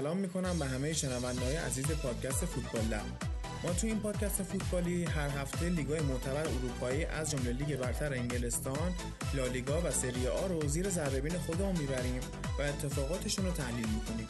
سلام می‌کنم به همه شنوندههای عزیز پادکست فوتبال لب ما تو این پادکست فوتبالی هر هفته لیگای معتبر اروپایی از جمله لیگ برتر انگلستان، لالیگا و سری آ رو زیر ذره خودمون می‌بریم و اتفاقاتشون رو تحلیل می‌کنیم.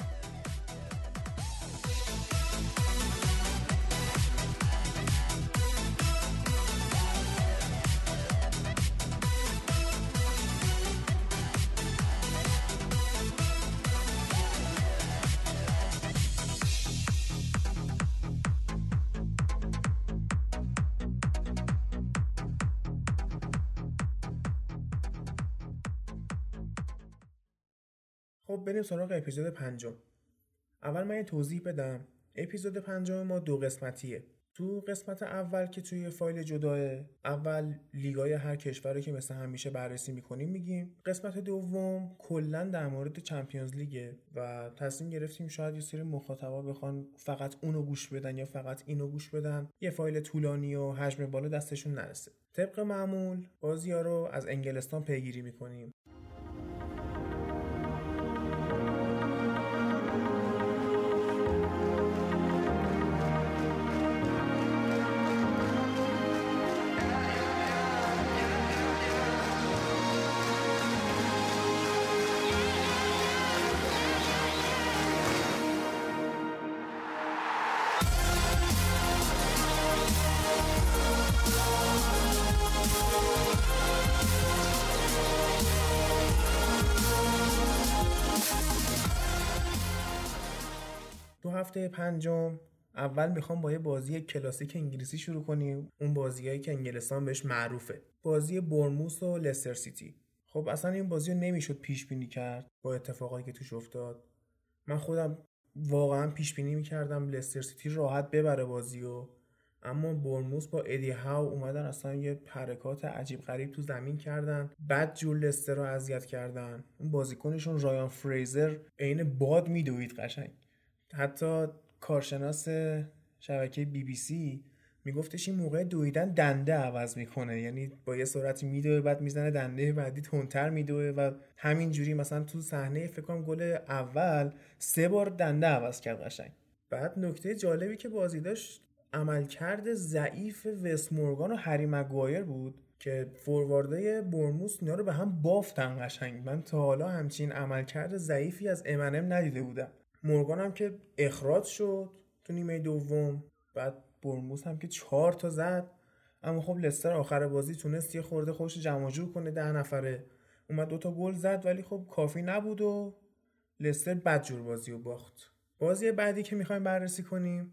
بریم سراغ اپیزود پنجم. اول من یه توضیح بدم. اپیزود پنجم ما دو قسمتیه. تو قسمت اول که توی فایل جداه اول لیگای هر کشور که مثل همیشه بررسی می‌کنیم میگیم. قسمت دوم کلا در مورد چمپیونز لیگه و تصمیم گرفتیم شاید یه سری مخاطبا بخوان فقط اونو گوش بدن یا فقط اینو گوش بدن. یه فایل طولانی و حجم بالا دستشون نرسه. طبق معمول بازی ها رو از انگلستان پیگیری می‌کنیم. تو هفته پنجم اول می‌خوام با یه بازی کلاسیک انگلیسی شروع کنیم. اون بازیایی که انگلستان بهش معروفه. بازی بورنموث و لستر سیتی. خب اصلا این بازی رو نمی‌شد پیش بینی کرد با اتفاقایی که توش افتاد. من خودم واقعا پیش بینی می‌کردم لستر سیتی راحت ببره بازی و اما بورنموث با ادی هاو اومدن اصلا یه حرکات عجیب غریب تو زمین کردن. بدجور لستر رو اذیت کردن. اون بازیکنشون رایان فریزر عین باد میدوید قشنگ. حتی کارشناس شبکه بی بی سی میگفتش این موقع دویدن دنده عوض می‌کنه. یعنی با یه سرعتی میدوه بعد می‌زنه دنده بعدی تندتر میدوه و همینجوری مثلا تو صحنه فکرم گل اول سه بار دنده عوض کرد قشنگ. بعد نکته جالبی که بازی داشت عملکرد ضعیف وست مورگان و هری مگوایر بود که فورواردای برموس اینا رو به هم بافتن قشنگ. من تا حالا همچین عملکرد ضعیفی از امنم ندیده بودم. مورگان هم که اخراج شد تو نیمه دوم بعد برموس هم که چهار تا زد. اما خب لستر آخر بازی تونست یه خورده خوش جمع جور کنه ده نفره. اومد دوتا گل زد ولی خب کافی نبود و لستر بدجور بازی رو باخت. بازی بعدی که می‌خوایم بررسی کنیم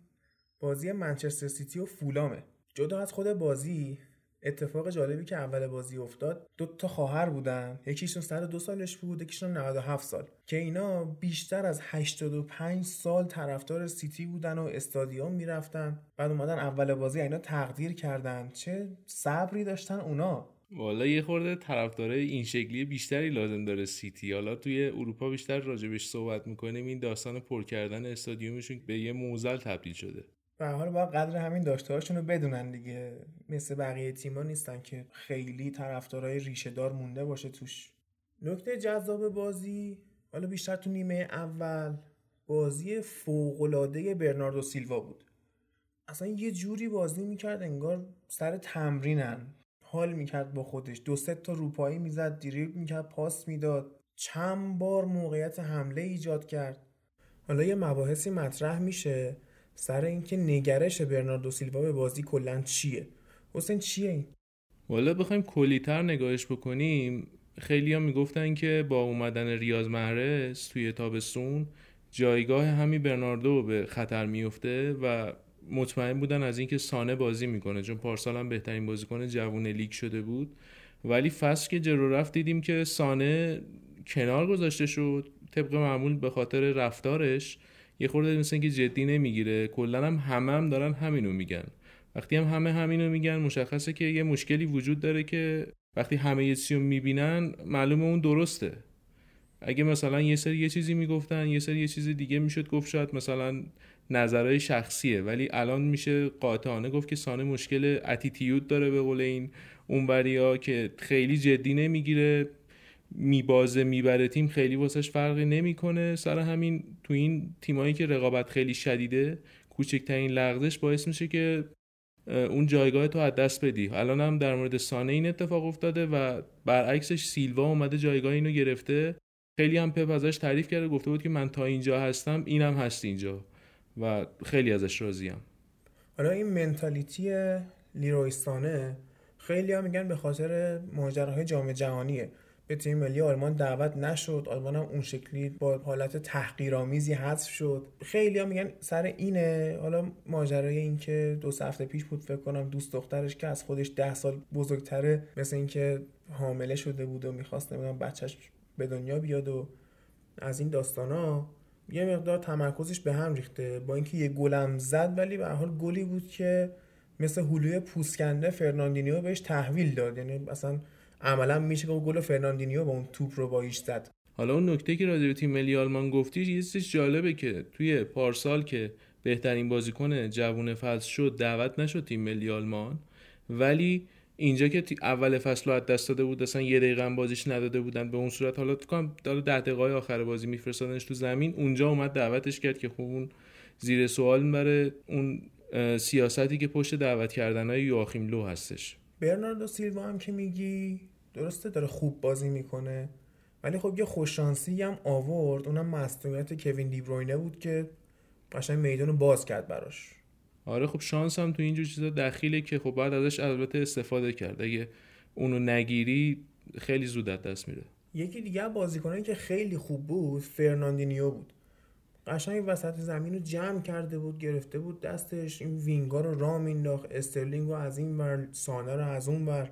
بازی منچستر سیتی و فولامه جدا از خود بازی اتفاق جالبی که اول بازی افتاد دو تا خواهر بودن. یکیشون سر دو سالش بود یکیشون 97 سال. که اینا بیشتر از 85 سال طرفدار سیتی بودن و استادیوم می‌رفتن. بعد اومدن اول بازی اینا تقدیر کردن. چه صبری داشتن اونا. والا یه خورده طرفدارای این شکلی بیشتری لازم داره سیتی. حالا توی اروپا بیشتر راجبش صحبت می‌کنیم. این داستان پر کردن استادیومشون به یه موزل تبدیل شده. به حال با قدر همین داشته رو بدونن دیگه. مثل بقیه تیما نیستن که خیلی طرفدارای ریشه دار مونده باشه توش. نکته جذاب بازی حالا بیشتر تو نیمه اول بازی فوقالعاده برناردو سیلوا بود. اصلا یه جوری بازی می‌کرد انگار سر تمرینن. حال می‌کرد با خودش. دو سه تا روپایی می‌زد دریبل می‌کرد پاس می‌داد. چند بار موقعیت حمله ایجاد کرد. حالا یه مباحثی مطرح میشه. سر اینکه نگرش برناردو سیلوا به بازی کلا چیه؟ حسین چیه این؟ والا بخوایم کلیتر نگاهش بکنیم خیلی ها می‌گفتن که با اومدن ریاض محرز توی تابستون جایگاه همین برناردو به خطر میفته و مطمئن بودن از اینکه سانه بازی می‌کنه چون پارسال هم بهترین بازیکن جوون لیگ شده بود. ولی فصل که جلو رفت دیدیم که سانه کنار گذاشته شد طبق معمول به خاطر رفتارش. یه خورده مثل که جدی نمی‌گیره. کلا هم همه هم دارن همینو میگن. وقتی هم همه همینو میگن مشخصه که یه مشکلی وجود داره که وقتی همه یه چیزی می‌بینن معلومه اون درسته. اگه مثلا یه سری یه چیزی می‌گفتن یه سری یه چیزی دیگه می‌شد گفت شاید مثلا نظرهای شخصیه. ولی الان میشه قاطعانه گفت که سانه مشکل اتیتیود داره به قول این اونوریا که خیلی جدی نمی‌گیره. میبازه می‌بره تیم خیلی واسش فرقی نمی‌کنه. سر همین تو این تیمایی که رقابت خیلی شدیده کوچکترین لغزش باعث میشه که اون جایگاه تو از دست بدی. الان هم در مورد سانه این اتفاق افتاده و برعکسش سیلوا اومده جایگاه اینو گرفته. خیلی هم پپ ازش تعریف کرده گفته بود که من تا اینجا هستم اینم هست اینجا و خیلی ازش راضیم. حالا این منتالیتی لیرویستانه خیلی هم میگن به خاطر ماجراهای جام جهانیه. به تیم ملی آلمان دعوت نشد. آلمان هم اون شکلی با حالت تحقیرآمیزی حذف شد. خیلی هم میگن سر اینه. حالا ماجرای این که دو هفته پیش بود فکر کنم دوست دخترش که از خودش ده سال بزرگتره مثل اینکه حامله شده بود و می‌خواست نمی‌دونم بچهش به دنیا بیاد و از این داستانا یه مقدار تمرکزش به هم ریخته. با اینکه یه گلم زد ولی به حال گلی بود که مثل هلوی پوست‌کنده فرناندینیو بهش تحویل داد. یعنی اصلا عملا میشه که گل فرناندینیو با اون توپ رو با ایش زد. حالا اون نکته که راجع به تیم ملی آلمان گفتی یه چیز جالبه که توی پارسال که بهترین بازیکن جوون فصل شد دعوت نشد تیم ملی آلمان. ولی اینجا که اول فصل رو از دست داده بود اصلا یه دقیقه بازیش نداده بودن. به اون صورت حالا تو کنم ده دقیقه آخر بازی میفرستادنش تو زمین. اونجا اومد دعوتش کرد که خوب اون زیر سوال می‌بره اون سیاستی که پشت دعوت کردن های یواخیم لو هستش. برناردو سیلوا هم که میگی درسته داره خوب بازی می‌کنه ولی خب یه خوششانسی هم آورد اونم مصدومیت کوین دیبروینه بود که قشنگ میدان رو باز کرد براش. آره خب شانس هم تو اینجور چیزا دخیله که خب بعد ازش البته استفاده کرد. اگه اونو نگیری خیلی زود دست میره. یکی دیگه بازیکنایی که خیلی خوب بود فرناندینیو بود. قشنگ وسط زمین رو جمع کرده بود گرفته بود دستش این wing ا رو راه مینداخت استرلینگ رو از این ور سانه رو از اون ور.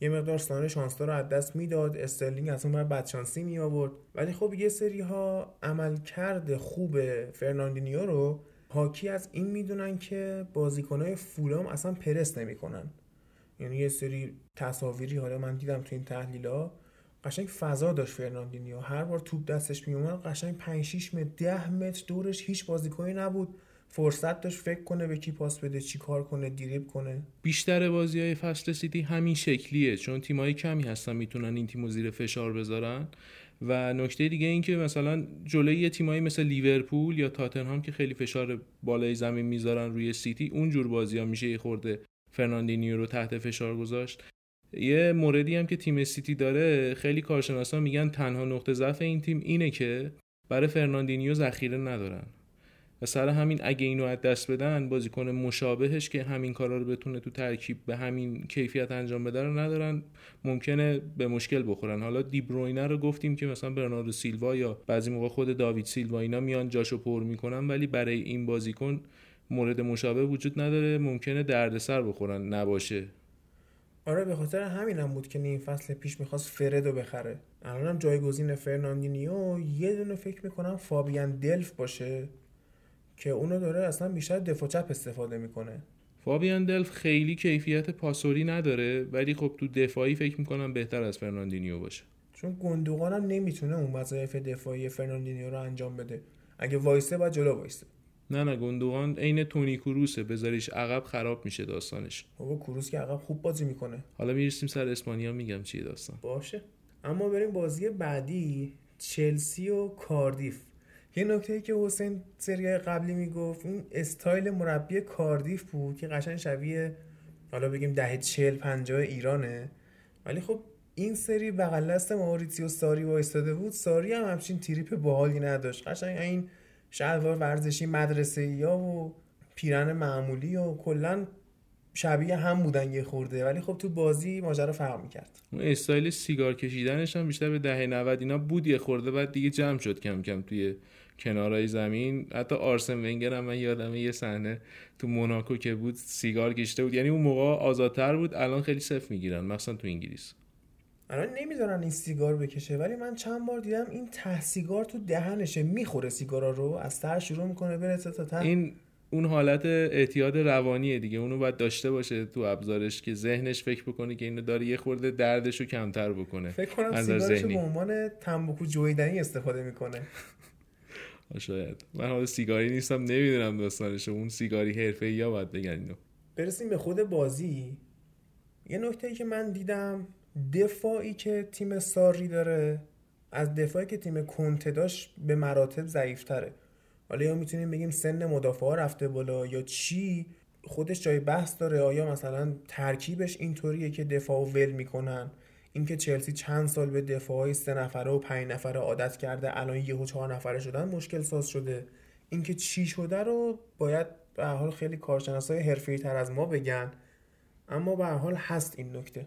یه مقدار سانه شانسا رو از دست می‌داد استرلینگ از اون ور بدشانسی می آورد ولی خب یه سری ها عمل کرده خوب فرناندینیو رو حاکی از این می‌دونن که بازیکنهای فولهام اصلا پرس نمی‌کنن. یعنی یه سری تصاویری حالا من دیدم تو این تحلیلا قشنگ فضا داشت فرناندینیو. هر بار توپ دستش می اومد قشنگ 5 6 متر 10 متر دورش هیچ بازیکنی نبود. فرصت داشت فکر کنه به کی پاس بده چی کار کنه دریبل کنه. بیشتر بازی های فصل سیتی همین شکلیه. چون تیمایی کمی هستن می‌تونن این تیمو زیر فشار بذارن. و نکته دیگه این که مثلا جلوی تیمایی مثل لیورپول یا تاتنهام که خیلی فشار بالای زمین می‌ذارن روی سیتی اون جور بازی ها میشه یه خورده فرناندینیو رو تحت فشار گذاشت. یه موردی هم که تیم سیتی داره خیلی کارشناسا میگن تنها نقطه ضعف این تیم اینه که برای فرناندینیو ذخیره ندارن. و سر همین اگه اینو از دست بدن بازیکن مشابهش که همین کارا رو بتونه تو ترکیب به همین کیفیت انجام بده رو ندارن ممکنه به مشکل بخورن. حالا دیبروینه رو گفتیم که مثلا برناردو سیلوا یا بعضی موقع خود داوید سیلوا اینا میان جاشو پر می‌کنن ولی برای این بازیکن مورد مشابه وجود نداره. ممکنه دردسر بخورن نباشه. آره به خاطر همین هم بود که نیم فصل پیش می‌خواست فردو بخره. الانم جایگزین فرناندینیو یه دونه فکر می‌کنم فابیان دلف باشه که اونو داره اصلا بیشتر دفاع چپ استفاده می‌کنه. فابیان دلف خیلی کیفیت پاسوری نداره ولی خب تو دفاعی فکر می‌کنم بهتر از فرناندینیو باشه. چون گندوغان هم نمی‌تونه اون وظایف دفاعی فرناندینیو رو انجام بده. اگه وایسه باید جلو وایسه. نه نه گندوغان عین تونی کروسه. بذاریش عقب خراب میشه داستانش. بابا کروس که عقب خوب بازی می‌کنه. حالا می‌رسیم سر اسپانیا میگم چیه داستان. باشه. اما بریم بازی بعدی چلسی و کاردیف. یه نکته که حسین سری قبلی می‌گفت اون استایل مربی کاردیف بود که قشنگ شبیه حالا بگیم دهه چل پنجاه ایرانه. ولی خب این سری بغل دست ماوریتسیو ساری وایستاده بود. ساری هم همچین تریپ باحالی نداشت. قشنگ این شلوار ورزشی مدرسه یا و پیرن معمولی و کلا شبیه هم بودن یه خورده. ولی خب تو بازی ماجرا فرق می‌کرد. اون استایل سیگار کشیدنش هم بیشتر به دهه 90 اینا بود یه خورده بعد دیگه جمع شد کم کم توی کنارای زمین. حتی آرسن ونگر هم من یادم یه صحنه تو موناکو که بود سیگار کشیده بود. یعنی اون موقع آزادتر بود الان خیلی صف می‌گیرن مثلا تو انگلیس. الان نمی‌ذارن این سیگار بکشه ولی من چند بار دیدم این ته سیگار تو دهنشه می‌خوره سیگارا رو از ته شروع می‌کنه برسه تا ته. این اون حالت اعتیاد روانیه دیگه اونو باید داشته باشه تو ابزارش که ذهنش فکر بکنه که اینو داره یه خورده دردش رو کمتر بکنه فکر کنم سیگارش به عنوان تنباکو جویدنی استفاده می‌کنه. شاید. من حالا سیگاری نیستم نمی‌دونم داستانش اون سیگاری حرفه یا باید بگن اینو. برسیم به خود بازی. یه نکته ای که من دیدم دفاعی که تیم ساری داره از دفاعی که تیم کنته داشت به مراتب ضعیفتره. حالا یا می‌تونیم بگیم سن مدافعا رفته بالا یا چی؟ خودش جای بحث داره. آیا مثلا ترکیبش اینطوریه که دفاع ول می‌کنن؟ اینکه چلسی چند سال به دفاعی سه نفره و پنج نفره عادت کرده الان یهو چهار نفره شدن مشکل ساز شده. اینکه چی شده رو باید به حال خیلی کارشناسای حرفه‌ای تر از ما بگن. اما به حال هست این نکته.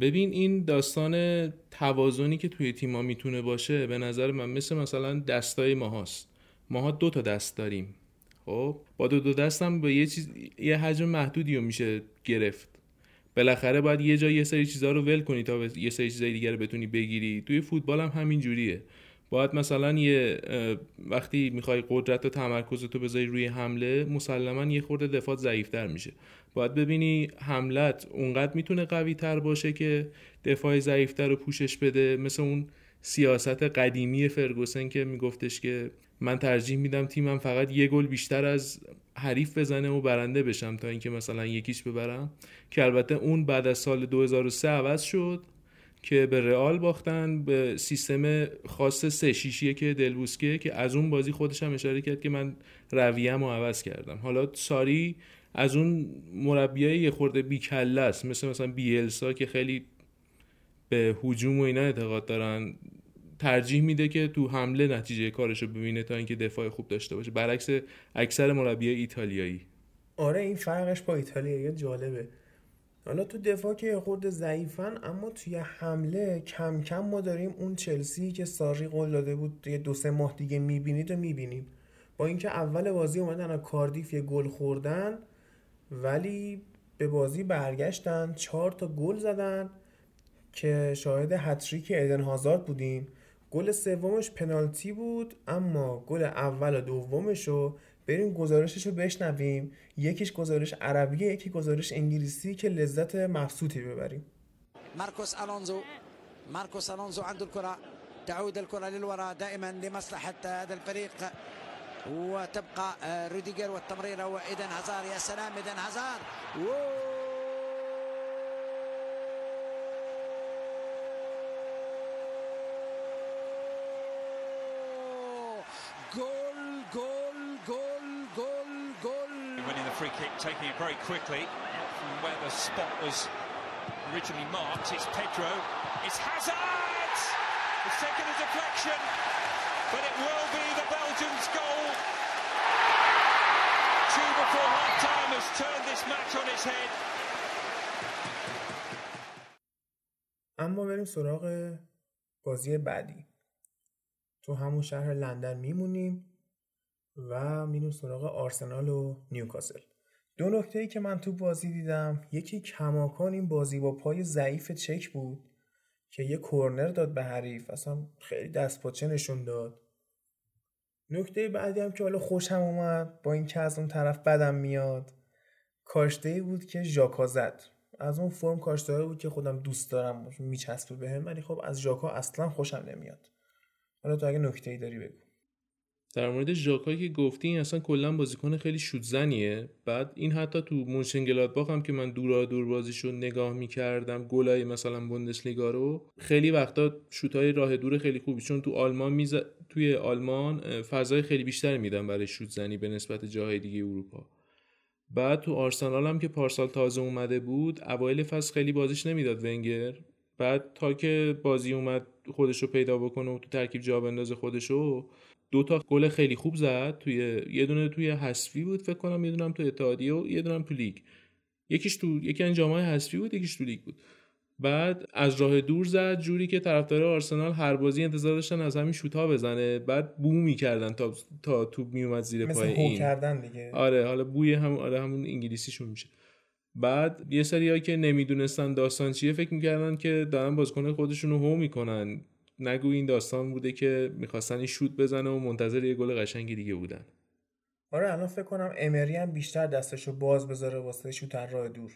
ببین این داستان توازنی که توی تیما می‌تونه باشه به نظر من مثل مثلا دستای ماهاست. ماها دو تا دست داریم. خب؟ با دو دو دستم به یه چیز یه حجم محدودی رو میشه گرفت. بالاخره باید یه جا یه سری چیزها رو ول کنی تا یه سری چیزای دیگر رو بتونی بگیری. توی فوتبال هم همین جوریه. باید مثلا یه وقتی می‌خوای قدرت و تمرکز تو بذاری روی حمله مسلما یه خورده دفاع ضعیفتر میشه. باید ببینی حملت اونقدر می‌تونه قوی تر باشه که دفاع ضعیفتر رو پوشش بده. مثل اون سیاست قدیمی فرگوسن که میگفتش که من ترجیح میدم تیمم فقط یه گل بیشتر از حریف بزنه و برنده بشم تا اینکه مثلا یکیش ببرم. که البته اون بعد از سال 2003 عوض شد که به رئال باختن به سیستم خاص سه شیشیه که دلبوسکه که از اون بازی خودش هم اشاره کرد که من رویم رو عوض کردم. حالا ساری از اون مربیای یه خورده بیکله است. مثل مثلا بیلسا که خیلی به هجوم و اینا اعتقاد دارن. ترجیح میده که تو حمله نتیجه کارش رو ببینه تا اینکه دفاع خوب داشته باشه. برعکس اکثر مربیای ایتالیایی. آره این فرقش با ایتالیایی جالبه. حالا تو دفاع که خورده ضعیفن اما توی حمله کم کم ما داریم اون چلسی که ساری قول داده بود یه دو سه ماه دیگه می‌بینید و می‌بینیم با اینکه اول بازی اومدن از کاردیف یه گل خوردن ولی به بازی برگشتن چهار تا گل زدن که شاهد هتریک ایدن هازارد بودیم. گل سومش پنالتی بود اما گل اول و دومش رو بریم گزارشش رو بشنویم. یکیش گزارش عربیه یکی گزارش انگلیسی که لذت مبسوطی ببریم. مارکوس الونزو ماركوس الونزو عنده الكره تعود الكره للوراء دائما لمصلحه هذا الفريق. وتبقى روديجر والتمريره وايدن هازار يا سلام ايدن هازار free kick, taking it very quickly from where the spot was originally marked. It's Pedro. It's Hazard! It's taken a deflection, but it will be the Belgians' goal. Two before half time has turned this match on its head. اما بریم سراغ بازی بعدی تو همون شهر لندن میمونیم و میریم سراغ آرسنال و نیوکاسل دو نکته ای که من تو بازی دیدم یکی کماکان این بازی با پای ضعیف چک بود که یه کورنر داد به حریف اصلا خیلی دست پاچه نشون داد. نکته بعدی هم که حالا خوشم اومد با این که از اون طرف بدم میاد کاشته ای بود که ژاکا زد. از اون فرم کاشته بود که خودم دوست دارم میچسبه بهم ولی خب از ژاکا اصلا خوشم نمیاد. حالا تو اگه نکته ای داری بگو. در مورد ژاکا که گفتی این اصلا کلا بازیکن خیلی شوتزنیه. بعد این حتی تو مونشنگلادباخ هم که من دورا دور بازیشو نگاه می‌کردم گلای مثلا بوندسلیگا رو خیلی وقتا شوتای راه دور خیلی خوبی چون تو آلمان میز... توی آلمان فضای خیلی بیشتری میدن برای شوتزنی به نسبت جاهای دیگه اروپا. بعد تو آرسنال هم که پارسال تازه اومده بود اوایل فصل خیلی بازیش نمی‌داد ونگر. بعد تا که بازی اومد خودشو پیدا بکنه و تو ترکیب جا بندازه خودشو دو تا گل خیلی خوب زد توی یه دونه توی حذفی بود فکر کنم یه دونه تو اتحادیه و یه دونه تو لیگ. یکیش تو یکی از جام‌های حذفی بود یکیش تو لیگ بود. بعد از راه دور زد جوری که طرفدار آرسنال هر بازی انتظار داشتن از همین شوت‌ها بزنه. بعد بو می‌کردن تا تا توپ میومد زیر پای این. کردن دیگه. آره حالا بوی هم آره همون انگلیسیشون میشه. بعد یه سری که نمی‌دونستن داستان چیه فکر می‌کردن که دارن بازیکن خودشون رو هو می‌کنن. نگو این داستان بوده که می‌خواستن این شوت بزنه و منتظر یه گل قشنگی دیگه بودن. آره الان فکر کنم امری هم بیشتر دستشو باز بذاره واسه شوت راه دور.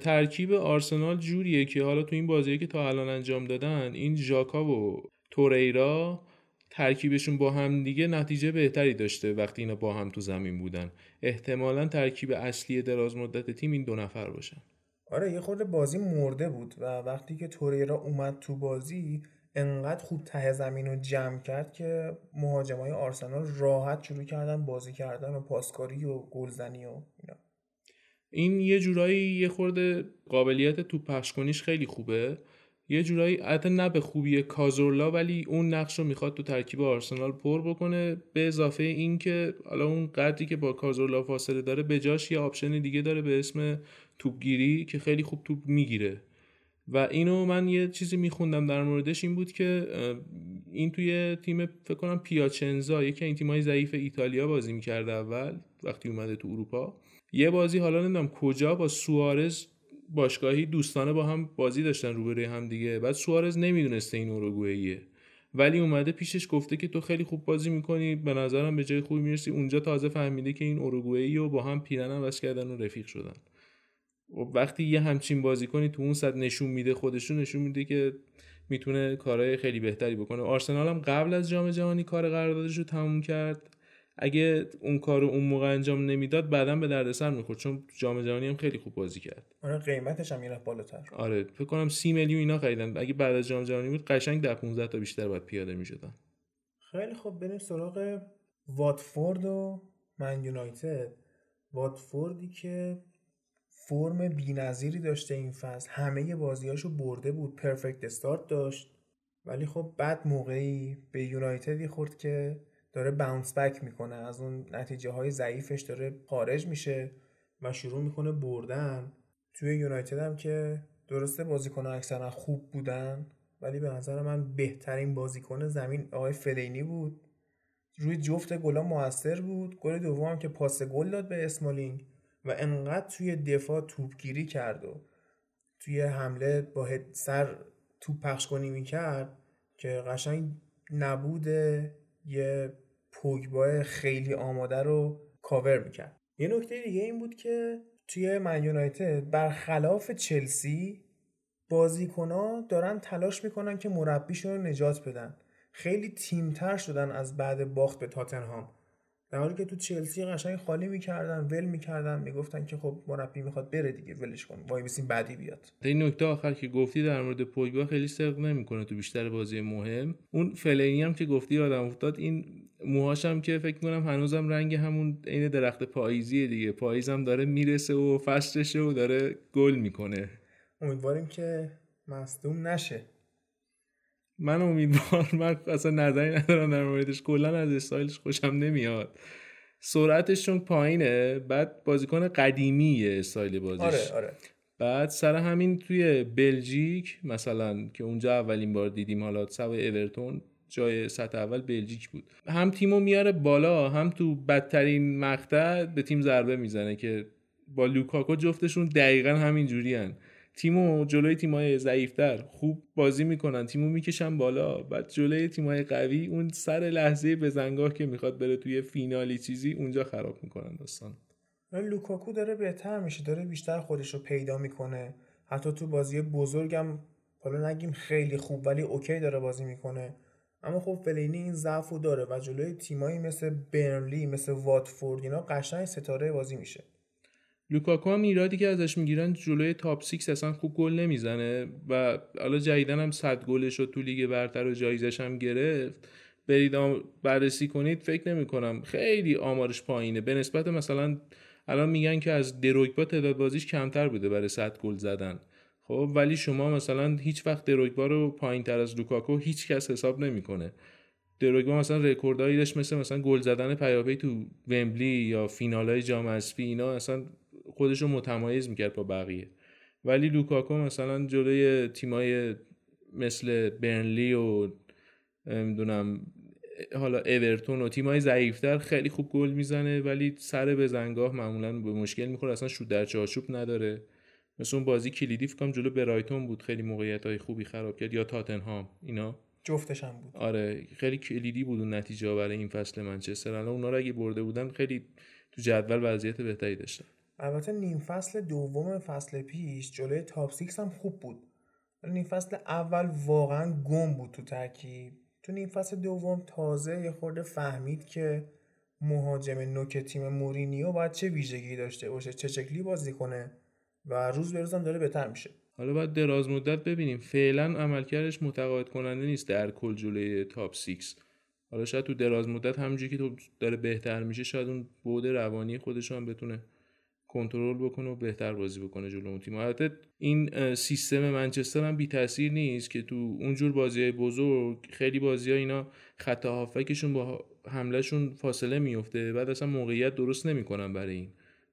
ترکیب آرسنال جوریه که حالا تو این بازی که تا الان انجام دادن این ژاکا و توریرا ترکیبشون با هم دیگه نتیجه بهتری داشته وقتی اینا با هم تو زمین بودن. احتمالا ترکیب اصلی دراز مدت تیم این دو نفر باشن. آره یه خورده بازی مرده بود و وقتی که توریرا اومد تو بازی انقدر خوب ته زمین رو جمع کرد که مهاجمای آرسنال راحت شروع کردن بازی کردن و پاسکاری و گلزنی و اینا. این یه جورایی یه خورده قابلیت تو پخش خیلی خوبه. یه جورایی حتی نه به خوبی کازورلا ولی اون نقش رو می‌خواد تو ترکیب آرسنال پر بکنه. به اضافه این که حالا اون قدری که با کازورلا فاصله داره به جاش یه option دیگه داره به اسم توپگیری که خیلی خوب توپ می‌گیره. و اینو من یه چیزی میخوندم در موردش این بود که این توی تیم فکر کنم پیاچنزا یکی این تیمای ضعیف ایتالیا بازی می‌کرده اول وقتی اومده تو اروپا. یه بازی حالا نمی‌دونم کجا با سوارز باشگاهی دوستانه با هم بازی داشتن روبروی هم دیگه. بعد سوارز نمی‌دونسته این اوروگوئیه ولی اومده پیشش گفته که تو خیلی خوب بازی می‌کنی. به نظرم به جای خوبی می‌رسی. اونجا تازه فهمیده که این اوروگوئی و با هم پیرن هم کردن و رفیق شدن. و وقتی یه همچین بازی کنی تو اون صد نشون میده خودشون نشون میده که می‌تونه کارهای خیلی بهتری بکنه. آرسنال هم قبل از جام جهانی کار قراردادش رو تموم کرد. اگه اون کار اون موقع انجام نمی‌داد بعدا به دردسر می‌خورد چون جام جهانی هم خیلی خوب بازی کرد. آره قیمتش هم می‌رفت بالاتر. آره فکر کنم 30 میلیون اینا خریدن. اگه بعد از جام جهانی بود قشنگ در 15 تا بیشتر باید پیاده می‌شدن. خیلی خوب بریم سراغ واتفورد و من یونایتد. واتفوردی که فرم بی‌نظیری داشته این فصل. همه بازیاشو برده بود پرفکت استارت داشت. ولی خب بعد موقعی به یونایتدی خورد که داره باونس بک می‌کنه. از اون نتیجه های ضعیفش داره خارج میشه و شروع می‌کنه بردن. توی یونایتد هم که درسته بازیکن اکثرا خوب بودن ولی به نظر من بهترین بازیکن زمین آقای فلینی بود. روی جفت گلا موثر بود. گل دوم که پاس گل داد به اسمالینگ و انقدر توی دفاع توپگیری کرد و توی حمله با سر توپ پخش کنی می‌کرد که قشنگ نبود یه پوگبا خیلی آماده رو کاور می‌کرد. یه نکته دیگه این بود که توی من یونایتد برخلاف چلسی بازیکنها دارن تلاش می‌کنن که مربیشون رو نجات بدن. خیلی تیمتر شدن از بعد باخت به تاتنهام. در حالی که تو چلسی قشنگ خالی می‌کردن ول می‌کردن می‌گفتن که خب مربی می‌خواد بره دیگه ولش کن وای بسیم بعدی بیاد. این نکته آخر که گفتی در مورد پوگبا خیلی صدق نمی‌کنه تو بیشتر بازی مهم. اون فلینی هم که گفتی آدم افتاد این موهاش هم که فکر کنم هنوزم رنگ همون عین درخت پاییزیه دیگه. پاییزم داره می‌رسه و فصلشه و داره گل می‌کنه. امیدواریم که مصدوم نشه. من امیدوار من اصلا نظری ندارم در موردش. کلا از استایلش خوشم نمیاد. سرعتش چون پایینه بعد بازیکن قدیمیه استایل بازیش. آره آره. بعد سر همین توی بلژیک مثلا که اونجا اولین بار دیدیم حالا سوی اورتون جای سطح اول بلژیک بود. هم تیمو میاره بالا هم تو بدترین مقطع به تیم ضربه می‌زنه که با لوکاکو جفتشون دقیقا همین جوری هن. تیمو جلوی تیمای ضعیفتر خوب بازی می‌کنن تیمو می‌کشن بالا. بعد جلوی تیمای قوی اون سر لحظه بزنگاه که می‌خواد بره توی فینالی چیزی اونجا خراب می‌کنن داستان. لوکاکو داره بهتر میشه داره بیشتر خودش رو پیدا می‌کنه. حتی تو بازی بزرگم حالا نگیم خیلی خوب ولی okay داره بازی می‌کنه. اما خب فلینی این ضعف داره و جلوی تیمایی مثل برنلی مثل واتفورد اینا قشنگ ستاره بازی میشه. لوکاکو هم ایرادی که ازش می‌گیرن جلوی top 6 اصلا خوب گل نمی‌زنه و حالا جدیدن هم 100 گلش رو تو لیگ برتر و جایزش هم گرفت. برید بررسی کنید فکر نمی کنم خیلی آمارش پایینه. به نسبت مثلا الان میگن که از دروگبا تعداد بازیش کمتر بوده برای 100 گل زدن. خب ولی شما مثلا هیچ وقت دروگبا رو پایین تر از لوکاکو هیچ کس حساب نمی‌کنه. دروگبا مثلا رکوردایی داشت مثل مثلا گل زدن پیاپی تو ومبلی یا فینالای جام حذفی اینا اصلا خودش رو متمایز می‌کرد با بقیه. ولی لوکاکو مثلا جلوی تیمای مثل برنلی و نمی‌دونم حالا اورتون و تیمای ضعیفتر خیلی خوب گل می‌زنه ولی سر بزنگاه معمولا به مشکل می‌خوره اصلا شود در چارچوب نداره. مثل اون بازی کلیدی فکرم جلو برایتون بود خیلی موقعیت های خوبی خراب کرد یا تاتنهام اینا؟ جفتش هم بود. آره خیلی کلیدی بود اون نتیجه برای این فصل منچستر. الان اونا رو اگه برده بودن خیلی تو جدول وضعیت بهتری داشتن. البته نیم فصل دوم فصل پیش جلوی top six هم خوب بود. ولی نیم فصل اول واقعا گم بود تو ترکیب. تو نیم فصل دوم تازه یه خورده فهمید که مهاجم نوک تیم مورینیو باید چه ویژگی داشته باشه چه شکلی بازی کنه و روز به روزم داره بهتر میشه. حالا باید دراز مدت ببینیم. فعلا عملکردش متقاعد کننده نیست در کل جلوی top 6 حالا شاید تو دراز مدت همونجوری که تو داره بهتر میشه شاید اون بود روانی خودش هم بتونه کنترل بکنه و بهتر بازی بکنه جلو اون تیم. این سیستم منچستر هم بی تاثیر نیست که تو اونجور بازی بزرگ خیلی بازی ها اینا خط هافکشون با حملهشون فاصله میفته بعد اصلا موقعیت درست نمی‌کنن برای این.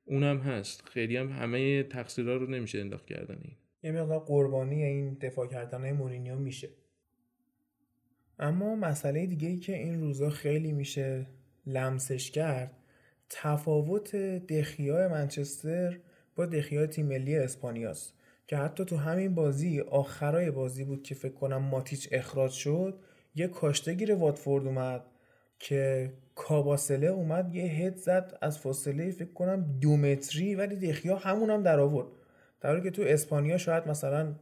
اونم هست. خیلی هم همه تقصیرها رو نمیشه انداخت کردن این. یه مقدار قربانی این دفاع کردن مورینیو میشه. اما مسئله دیگه ای که این روزا خیلی میشه لمسش کرد تفاوت دخیای منچستر با دخیای تیم ملی اسپانیاست که حتی تو همین بازی آخرای بازی بود که فکر کنم ماتیچ اخراج شد یه کاشتگیر واتفورد اومد که کاباسله اومد یه هد زد از فاصله فکر کنم دو متری ولی دخیا همون هم در آورد. در که تو اسپانیا شاید مثلا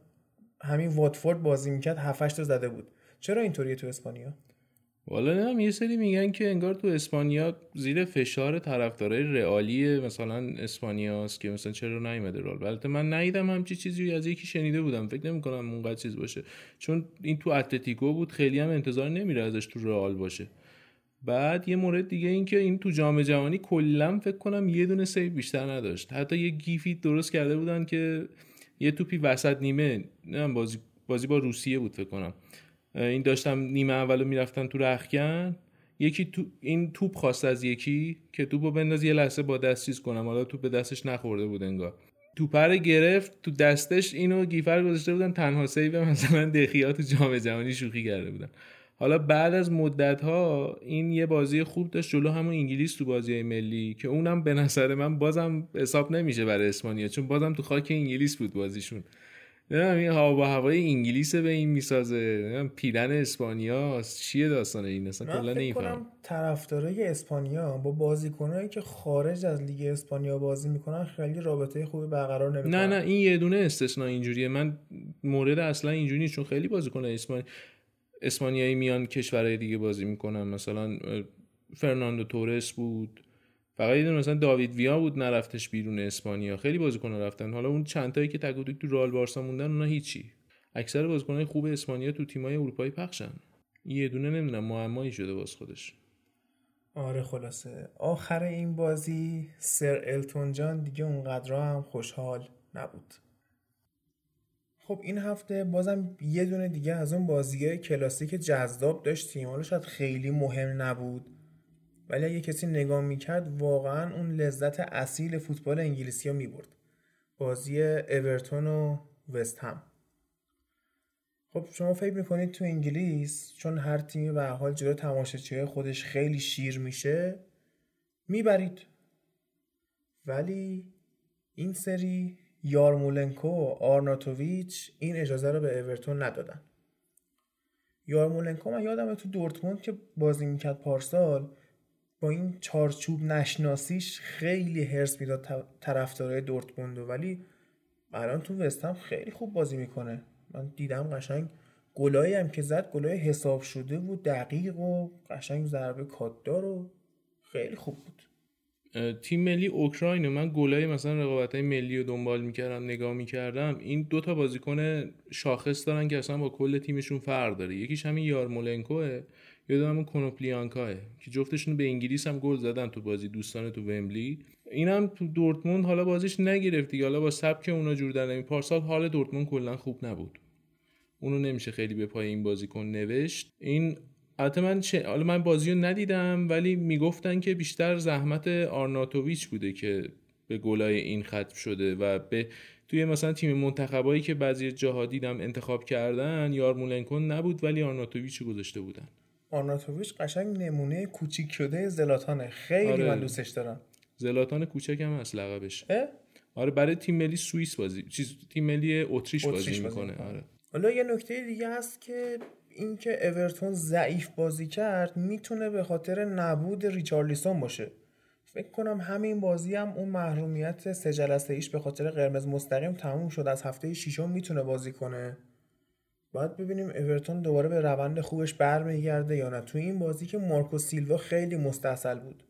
همین واتفورد بازی می‌کرد 7 تا زده بود. چرا اینطوریه تو اسپانیا؟ والا نه یه سری میگن که انگار تو اسپانیا زیر فشار طرفدارای رئالی مثلا اسپانیاست که مثلا چرا نیومده رال البته من ندیدم همچی چیزی از یکی شنیده بودم. فکر نمی کنم اونقدر چیز باشه. چون این تو اتلتیکو بود خیلی هم انتظار نمیره ازش تو رئال باشه. بعد یه مورد دیگه این که این تو جام جهانی کلا فکر کنم یه دونه save بیشتر نداشت. حتی یه GIF ی درست کرده بودن که یه توپی وسط نیمه نه بازی بازی با روسیه بود فکر کنم. این داشتم نیمه اولو می‌رفتن تو رخکن یکی تو این توپ خواست از یکی که توپو بنداز یه لحظه با دست چیز کنم. حالا توپ به دستش نخورده بود انگار. توپر گرفت تو دستش اینو گیفر گذاشته بودن. تنها سیو مثلا دخیات جام جهانی شوخی کرده بودن. حالا بعد از مدت ها این یه بازی خوب داشت جلو همون انگلیس تو بازی ملی که اونم به نظر من بازم حساب نمیشه برای اسپانیا چون بازم تو خاک انگلیس بود بازیشون. این هوا هوای انگلیس به این می‌سازه. نمی‌دونم پیرن اسپانیا چیه داستان این؟ اصلا کلا نمیفهم طرفدارای اسپانیا با بازیکنایی که خارج از لیگ اسپانیا بازی می‌کنن خیلی رابطه خوبی برقرار نمی‌کنن. نه نه این یه دونه استثنا اینجوریه. من مورد اصلا اینجوری چون خیلی بازیکن اسپانیا اسپانیایی میان کشورهای دیگه بازی می‌کنن. مثلا فرناندو تورس بود. فقط یه مثلا داوید ویا بود نرفتش بیرون اسپانیا. خیلی بازیکن رفتن. حالا اون چند تایی که تک تو رال بارسا موندن اونا هیچی. اکثر بازیکنهای خوب اسپانیا تو تیمای اروپایی پخشن. یه دونه نمی‌دونم معمایی شده باز خودش. آره خلاصه. آخر این بازی سر التون جان دیگه اونقدر هم خوشحال نبود. خب این هفته بازم یه دونه دیگه از اون بازیه کلاسیک جذاب داشتیم. حالا شاید خیلی مهم نبود. ولی اگه کسی نگاه می‌کرد واقعا اون لذت اصیل فوتبال انگلیسی ها می‌برد. بازی اورتون و وست هم. خب شما فکر می‌کنید تو انگلیس چون هر تیمی به حال جلو تماشاچی خودش خیلی شیر میشه می‌برید. ولی این سری یارمولنکو و آرناتوویچ این اجازه رو به اورتون ندادن. یارمولنکو من یادم تو دورتموند که بازی می‌کرد پارسال این چارچوب نشناسیش خیلی هرس می‌داد طرفدارای دورتموند ولی الان تو وستهم خیلی خوب بازی می‌کنه. من دیدم قشنگ گلایی هم که زد گلای حساب شده بود دقیق و قشنگ ضربه کاتدار و خیلی خوب بود. تیم ملی اوکراین من گلای مثلا رقابت های ملی رو دنبال می‌کردم نگاه می‌کردم. این دوتا بازیکن شاخص دارن که اصلا با کل تیمشون فرق داره. یکیش همین یارمولنکوه. یادم کنوپلیانکاه که جفتشون به انگلیس هم گل زدن تو بازی دوستان تو ومبلی. اینم تو دورتموند حالا بازیش نگرفت دیگه. حالا با سبک اونا جور در نمی پارسال حال دورتموند کلا خوب نبود. اونو نمیشه خیلی به پای این بازیکن نوشت. این البته من چه... حالا من بازی ندیدم ولی می‌گفتن که بیشتر زحمت آرناتوویچ بوده که به گلای این ختم شده و به توی مثلا تیم منتخبایی که بعضی جاها دیدم انتخاب کردن یارمولنکون نبود ولی آرناتوویچ گذاشته بودن. آرناتوویچ قشنگ نمونه کوچیک شده زلاتانه. خیلی آره. من دوستش دارم. زلاتان کوچک هم هست لقبش. آره برای تیم ملی سوئیس بازی چیز تیم ملی اتریش بازی می‌کنه. آره. حالا یه نکته دیگه هست که اینکه اورتون ضعیف بازی کرد می‌تونه به خاطر نبود ریچارلیسون باشه. فکر کنم همین بازی هم اون محرومیت سه جلسه ایش به خاطر قرمز مستقیم تموم شد. از هفته ششم می‌تونه بازی کنه. باید ببینیم اورتون دوباره به روند خوبش برمیگرده یا نه. تو این بازی که مارکو سیلوا خیلی مستاصل بود.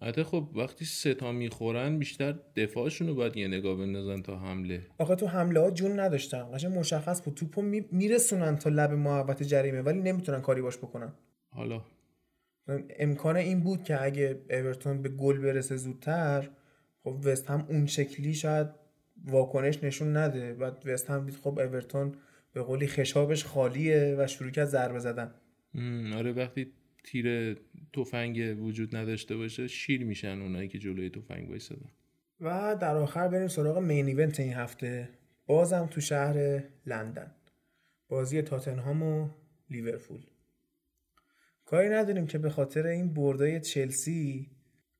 البته خب وقتی سه تا می‌خورن بیشتر دفاعشون رو باید یه نگاه بندازن تا حمله. آقا تو حمله ها جون نداشتن. قشنگ مشخص بود. توپو می... میرسونن تا لب محوطه جریمه ولی نمی‌تونن کاری باش بکنن. حالا. امکان این بود که اگه اورتون به گل برسه زودتر خب وست هم اون شکلی شاید واکنش نشون نده. بعد وست هم دید خب اورتون به قولی خشابش خالیه و شروع کرد ضربه زدن. آره وقتی تیر تفنگ وجود نداشته باشه شیر میشن اونایی که جلوی تفنگ وایسادن. و در آخر بریم سراغ مین ایونت این هفته. بازم تو شهر لندن. بازی تاتنهام و لیورپول. کاری نداریم که به خاطر این بردای چلسی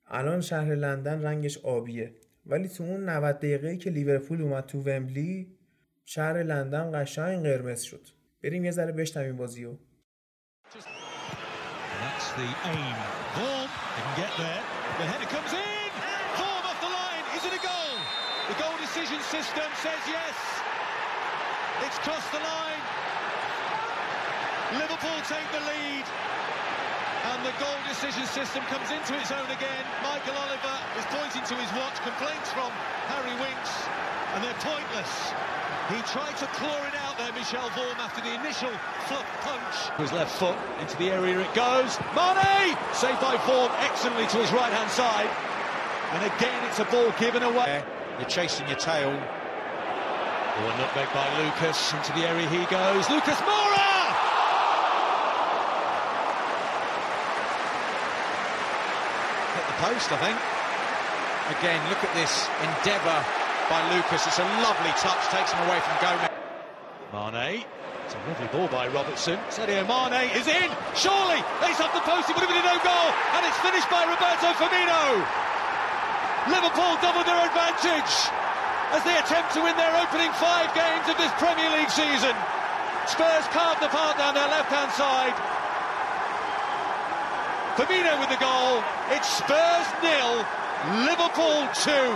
الان شهر لندن رنگش آبیه. ولی تو اون 90 دقیقه که لیورپول اومد تو ومبلی شهر لندن قشنگ قرمز شد بریم یه ذره بشنویم بازیو. Liverpool take the lead. And the goal decision system comes into its own again. Michael Oliver is pointing to his watch. Complaints from Harry Winks. And they're pointless. He tried to claw it out there, Michel Vorm, after the initial fluff punch. His left foot into the area it goes. Mane! Saved by Vorm excellently to his right hand side. And again, it's a ball given away. You're chasing your tail. Oh, a nutmeg by Lucas. Into the area he goes. Lucas Moura! Hit the post, I think. Again, look at this endeavour by Lucas. It's a lovely touch, takes him away from Gomez. Mane. It's a lovely ball by Robertson. Sadio Mane is in. Surely. It's up the post. It would have been a no goal. And it's finished by Roberto Firmino. Liverpool double their advantage as they attempt to win their opening five games of this Premier League season. Spurs carved the path down their left-hand side. Firmino with the goal. It's Spurs nil, Liverpool two.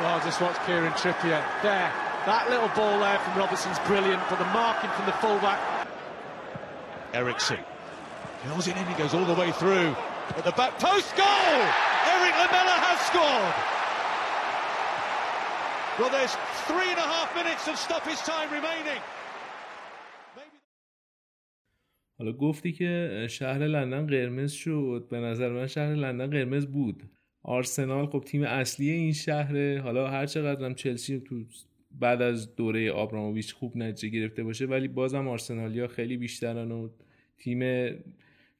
Oh, just watch Kieran Trippier there. That little ball there from Robertson's brilliant, but the marking from the fullback. Ericsson goes in and he goes all the way through. At the back post goal! Eric Lamella has scored. Well, there's three and a half minutes of stoppage time remaining. حالا گفتی که شهر لندن قرمز شد. به نظر من شهر لندن قرمز بود. آرسنال خب تیم اصلی این شهره. حالا هر چقدر هم چلسی تو بعد از دوره آبراموویچ خوب نتیجه گرفته باشه ولی بازم آرسنالیا خیلی بیشترن و تیم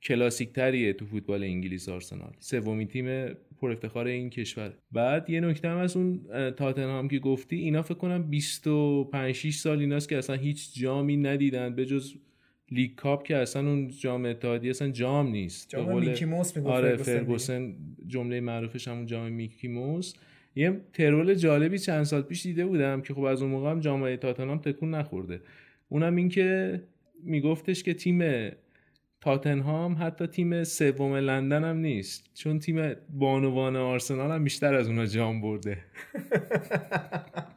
کلاسیک تریه تو فوتبال انگلیس آرسنال. سومین تیم پر افتخار این کشور. بعد یه نکته هم از اون تاتنهام که گفتی اینا فکر کنم 25 6 سال ایناست که اصلا هیچ جامی ندیدن. به جز لیگ کاپ که اصلا اون جام اتحادیه اصلا جام نیست. جام میکی موس می‌گفت آره فرگوسن جمله معروفش همون جام میکی موس. یه ترول جالبی چند سال پیش دیده بودم که خب از اون موقع هم جام تاتنهام تکون نخورده. اونم این که میگفتش که تیم تاتنهام حتی تیم سوم لندن هم نیست. چون تیم بانوان آرسنال هم بیشتر از اونا جام برده.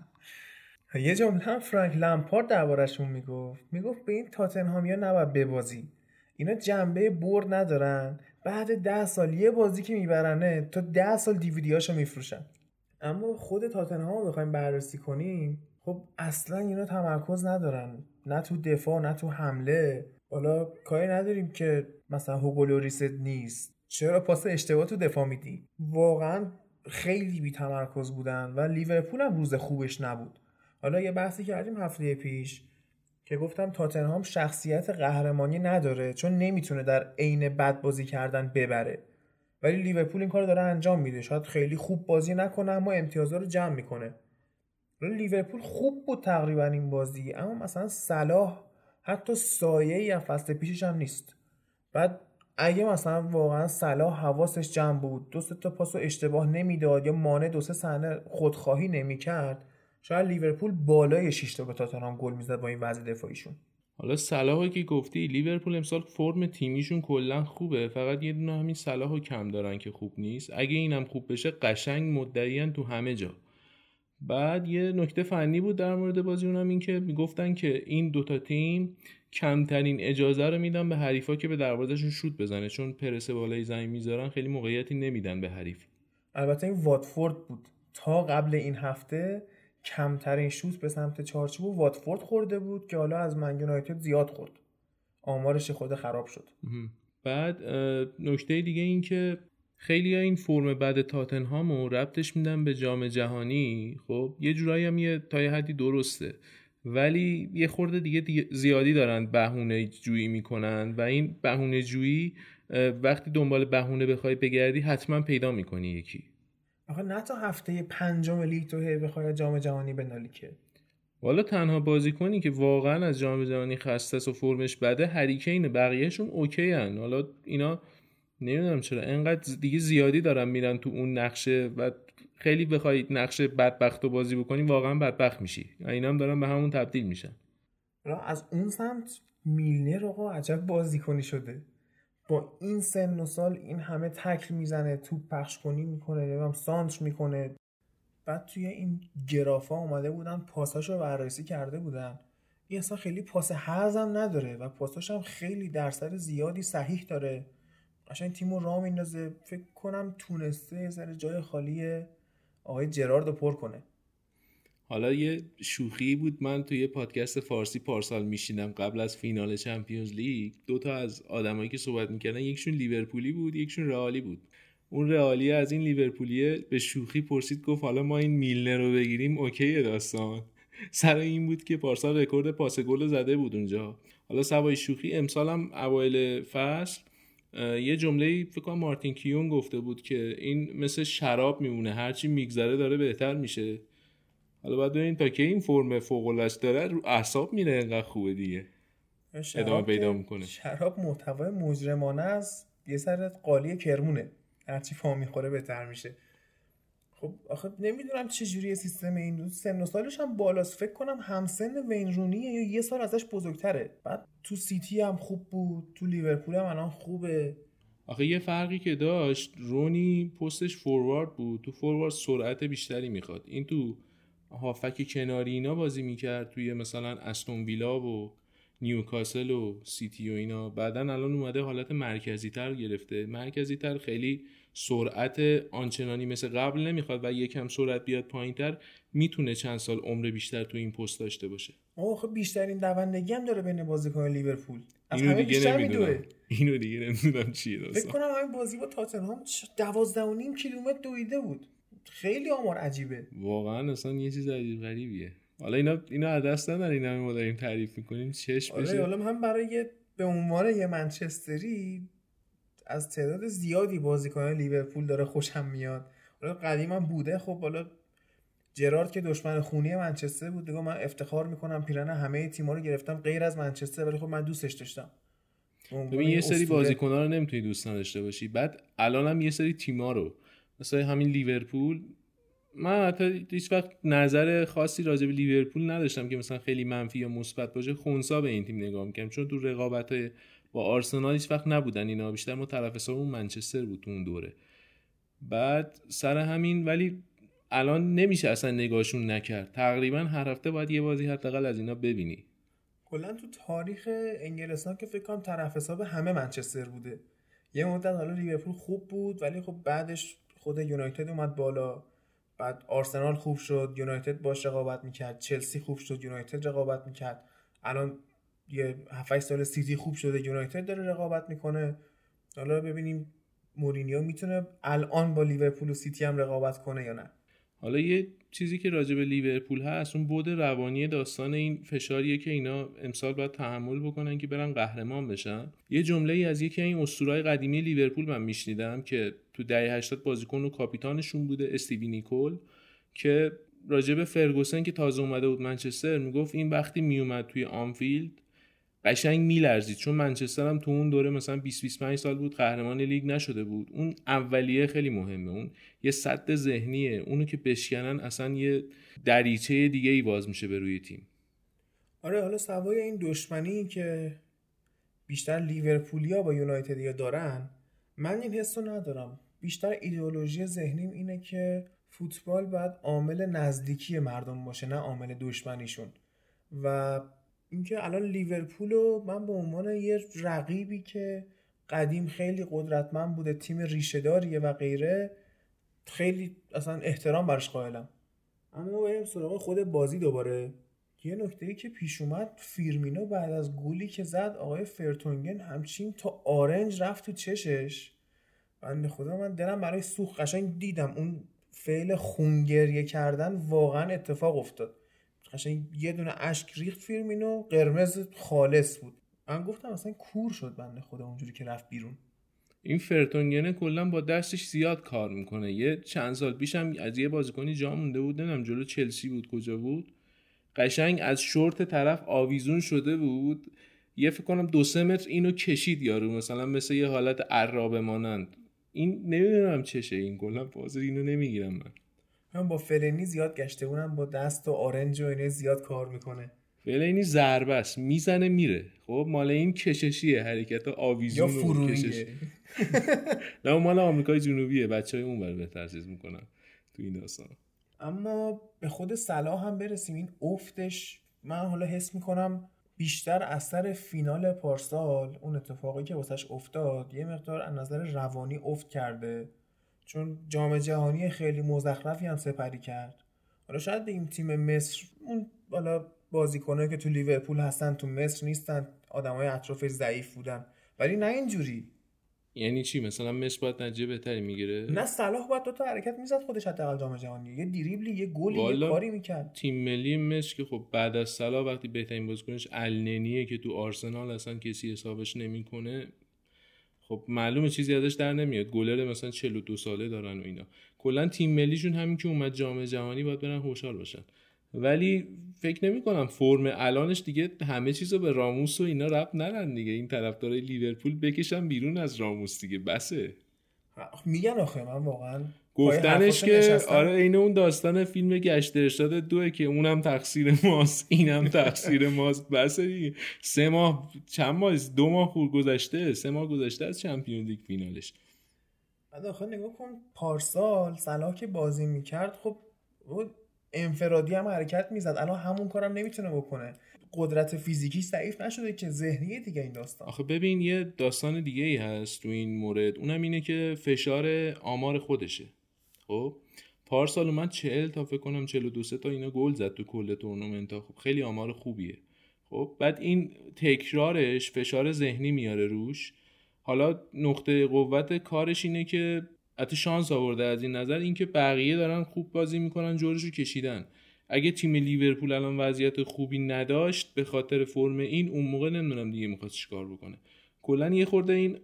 یه جمله هم فرانک لمپارد دربارشون می‌گفت. می‌گفت به این تاتنهامیا نباید ببازی. اینا جنبه برد ندارن. بعد ده سال یه بازی که میبرنه تا ده سال دیویدیاشو میفروشن. اما خود تاتنهام رو بخوایم بررسی کنیم خب اصلا اینا تمرکز ندارن. نه تو دفاع نه تو حمله. حالا کاری نداریم که مثلا هوگولوریست نیست. چرا پاس اشتباه تو دفاع میدی؟ واقعا خیلی بی تمرکز بودن و لیورپول هم روز خوبش نبود. حالا یه بحثی کردیم هفته پیش که گفتم تاتنهام شخصیت قهرمانی نداره چون نمی‌تونه در عین بد بازی کردن ببره. ولی لیورپول این کار داره انجام میده. شاید خیلی خوب بازی نکنه اما امتیازها رو جمع می‌کنه. لیورپول خوب بود تقریبا این بازی اما مثلا صلاح حتی سایه ای از فصل پیشش هم نیست. بعد اگه مثلا واقعا صلاح حواسش جمع بود دو تا پاسو اشتباه نمی‌داد یا مانع دو سه صحنه خودخواهی نمی‌کرد شاید لیورپول بالای 6 تا به تاتنهام گل می‌زد با این وضع دفاعیشون. حالا صلاحی که گفتی لیورپول امسال فرم تیمیشون کلا خوبه. فقط یه دونه همین صلاحو کم دارن که خوب نیست. اگه اینم خوب بشه قشنگ مدعیان تو همه جا. بعد یه نکته فنی بود در مورد بازی اونم این که می‌گفتن که این دوتا تیم کمترین اجازه رو میدن به حریفا که به دروازهشون شوت بزنه. چون پرسه بالای زمین می‌ذارن خیلی موقعیتی نمیدن به حریف. البته این واتفورد بود. تا قبل این هفته کمترین شوت به سمت چارچوب واتفورد خورده بود که حالا از من یونایتد زیاد خورد. آمارش خود خراب شد. بعد نکته دیگه این که خیلی این فرم بد تاتنهام و ربطش میدن به جام جهانی. خب یه جورایی هم یه تا حدی درسته. ولی یه خورده دیگه, زیادی دارن بهونه جویی می‌کنن و این بهونه جویی وقتی دنبال بهونه بخوای بگردی حتما پیدا می‌کنی یکی. آخه نه تا هفته پنجم لیگ تو هی بخوای جام جهانی بنالی که. والا تنها بازیکنی که واقعا از جام جهانی خسته و فرمش بده هریکین بقیهشون اوکی هن. حالا اینا نمی‌دونم چرا انقدر دیگه زیادی دارن میرن تو اون نقشه و خیلی بخوای نقشه بدبخت و بازی بکنی واقعا بدبخت میشی. اینا هم دارن به همون تبدیل میشن. از اون سمت میلنر آقا عجب بازیکنی شده. با این سن و سال این همه تکل می‌زنه توپ پخش کنی می‌کنه نمی‌دونم سانتر می‌کنه. بعد توی این گرافا اومده بودن پاساشو بررسی کرده بودن. این اصلا خیلی پاس هزم نداره و پاساش هم خیلی درصد زیادی صحیح داره. قشنگ تیمو راه میندازه فکر کنم تونسته ذره جای خالی آقای جرارد رو پر کنه. حالا یه شوخی بود من توی پادکست فارسی پارسال می‌شنیدم قبل از فینال چمپیونز لیگ. دو تا از آدمایی که صحبت می‌کردن یکشون لیورپولی بود یکشون رئالی بود. اون رئالی از این لیورپولیه به شوخی پرسید گفت حالا ما این میلنر رو بگیریم okay داستان. سر این بود که پارسال رکورد پاس گل زده بود اونجا. حالا سوای شوخی امسال هم اوایل فصل یه جمله فکر کنم مارتین کیون گفته بود که این مثل شراب میمونه هرچی میگذره داره بهتر میشه. حالا باید ببینیم تا که این فرم فوق داره رو اعصاب میره انقدر خوبه دیگه. ادامه پیدا می‌کنه. شراب محتوای مجرمانه است یه سر قالی کرمونه. هرچی فا می‌خوره بهتر میشه. خب آخه نمی‌دونم چه جوری سیستم این. دو سن و سالش هم بالاست. فکر کنم همسن وین رونیه یا یه سال ازش بزرگتره. بعد تو سیتی هم خوب بود تو لیورپول هم الان خوبه. آخه یه فرقی که داشت رونی پستش فوروارد بود. تو فوروارد سرعت بیشتری می‌خواد. این تو هافک کناری اینا بازی می‌کرد توی مثلا استون ویلا و نیوکاسل و سیتی و اینا. بعدا الان اومده حالت مرکزی تر گرفته. مرکزی تر خیلی سرعت آنچنانی مثل قبل نمی‌خواد و یکم سرعت بیاد پایین تر می‌تونه چند سال عمر بیشتر تو این پست داشته باشه. آه خب بیشترین دوندگی هم داره بین بازیکن لیورپول. از اینو دیگه نمی‌دونم. اینو دیگه نمی‌دونم چیه فکر کنم همین بازی با تاتنهام 12 کیلومتر دویده بود. خیلی آمار عجیبه. واقعا اصلا یه چیز عجیب غریبیه. حالا اینا اینا از دست ندارن اینا ما داریم تعریف می‌کنیم چش آره، بشه حالا هم برای به عنوان یه منچستری از تعداد زیادی بازیکنان لیورپول داره خوشم میاد. حالا قدیما بوده خب حالا جرارد که دشمن خونی منچستر بود دیگه من افتخار می‌کنم پیرن همه تیم‌ها رو گرفتم غیر از منچستر ولی خب من دوستش داشتم. ببین یه سری بازیکن‌ها رو نمی‌تونی دوست نداشته باشی. بعد الان هم یه سری تیم‌ها رو مثلا همین لیورپول. من حتی هیچ وقت نظر خاصی راجع به لیورپول نداشتم که مثلا خیلی منفی یا مثبت باشه. خونسا به این تیم نگاه می‌کنم چون تو رقابت با آرسنال هیچ وقت نبودن اینا. بیشتر ما طرف اون منچستر بود تو اون دوره. بعد سر همین ولی الان نمیشه اصلا نگاهشون نکرد. تقریبا هر هفته باید یه بازی حداقل از اینا ببینی. کلا تو تاریخ انگلستان که فکر کنم طرف حساب همه منچستر بوده. یه مدت حالا لیورپول خوب بود ولی خب بعدش خود یونایتد اومد بالا. بعد آرسنال خوب شد یونایتد باش رقابت می‌کرد. چلسی خوب شد یونایتد رقابت می‌کرد. الان یه 7 سال سیتی خوب شده یونایتد داره رقابت می‌کنه. حالا ببینیم مورینیو می‌تونه الان با لیورپول و سیتی هم رقابت کنه یا نه. حالا یه چیزی که راجع به لیورپول هست اون بعد روانی داستان این فشاریه که اینا امسال باید تحمل بکنن که برن قهرمان بشن. یه جمله ای از یکی این اسطورهای قدیمی لیورپول من میشنیدم که تو دهه 80 بازیکن و کاپیتانشون بوده استیوی نیکول که راجع به فرگوسن که تازه اومده بود منچستر می‌گفت این وقتی میومد توی آنفیلد قشنگ میلرزید. چون منچستر هم تو اون دوره مثلا 20 25 سال بود قهرمان لیگ نشده بود. اون اولیه خیلی مهمه. اون یه صد ذهنیه. اونو که بشکنن اصلا یه دریچه دیگه ای باز میشه به روی تیم. آره حالا سوای این دشمنی که بیشتر لیورپولیا با یونایتدیا دارن من این حسو ندارم. بیشتر ایدئولوژی ذهنیم اینه که فوتبال باید عامل نزدیکی مردم باشه نه عامل دشمنیشون. و اینکه الان لیورپول رو من به عنوان یه رقیبی که قدیم خیلی قدرتمند بوده تیم ریشهداریه و غیره خیلی اصلا احترام برش قائلم. اما بریم سراغ خود بازی دوباره. یه نکته ای که پیش اومد فیرمینو بعد از گولی که زد آقای فرتونگن همچین تا آرنج رفت تو چشش. بنده خدا من دلم برای سوخ قشنگ دیدم. اون فعل خونگریه کردن واقعا اتفاق افتاد. قشنگ یه دونه اشک ریخت فیرمینو قرمز خالص بود. من گفتم اصلا کور شد بنده خدا اونجوری که رفت بیرون. این فرتونگنه کلا با دستش زیاد کار می‌کنه. یه چند سال پیش هم از یه بازیکنی جا مونده بود نمی‌دونم جلو چلسی بود کجا بود. قشنگ از شورت طرف آویزون شده بود. یه فکر کنم دو سه متر اینو کشید یارو مثلا مثل یه حالت عرابه مانند این نمی‌دونم چشه این کلا بازی اینو نمی‌گیرم من. من با فلنی زیاد گشته بودم با دست و آرنج و اینه زیاد کار می‌کنه. فلنی ضربه است می‌زنه میره. خب مال این کششیه حرکت آویزون یا فرویه نه مال آمریکای جنوبیه بچه های اون بهتر چیز می‌کنن تو این داستان. اما به خود صلاح هم برسیم. این افتش من حالا حس می‌کنم بیشتر اثر فینال پارسال اون اتفاقی که واسش افتاد یه مقدار از نظر روانی افت کرده. چون جام جهانی خیلی مزخرفی هم سپری کرد. حالا شاید بگیم تیم مصر اون حالا بازیکنایی که تو لیورپول هستن تو مصر نیستن آدمای اطرافش ضعیف بودن. ولی نه اینجوری. یعنی چی؟ مثلا مصر باید نتیجه بهتری می‌گیره؟ نه صلاح باید دو تا حرکت می‌زد خودش حداقل جام جهانی. یه دریبلی یه گلی یه کاری می‌کرد. تیم ملی مصر که خب بعد از صلاح وقتی بهترین بازیکنش النینیه که تو آرسنال اصلا کسی حسابش نمی‌کنه خب معلومه چیزی ازش در نمیاد. گلر مثلا 42 ساله دارن و اینا. کلا تیم ملیشون همین که اومد جام جهانی باید برن خوشحال باشن. ولی فکر نمی کنم فرم الانش دیگه همه چیزو به راموس و اینا رب نرن دیگه. این طرفدارای لیورپول بکشن بیرون از راموس دیگه. بسه. میگن آخه من واقعا گفتنش که آره این اون داستان فیلم گشت ارشاد دوه که اونم تقصیر ماست اینم تقصیر ماست. بس دیگه. سه ماه چند ماه دو ماه خور گذشته. سه ماه گذشته از چمپیون لیگ فینالش. بعد آخه نگاه کن پارسال صلاح که بازی می‌کرد خب انفرادی هم حرکت می‌زد. الان همون کارم نمی‌تونه بکنه. قدرت فیزیکی ضعیف نشده که ذهنی دیگه این داستان. آخه ببین یه داستان دیگه ای هست تو این مورد. اونم اینه که فشار آمار خودشه. خب پارسال اومد 40 تا فکر کنم 42 تا اینا گل زد تو کل تورنمنت خب خیلی آمار خوبیه. خب بعد این تکرارش فشار ذهنی میاره روش. حالا نقطه قوت کارش اینه که حتی شانس آورده از این نظر اینکه بقیه دارن خوب بازی می‌کنن رو کشیدن. اگه تیم لیورپول الان وضعیت خوبی نداشت به خاطر فرم این اون موقع نمی‌دونم دیگه می‌خواد چیکار بکنه. کلا یه خورده این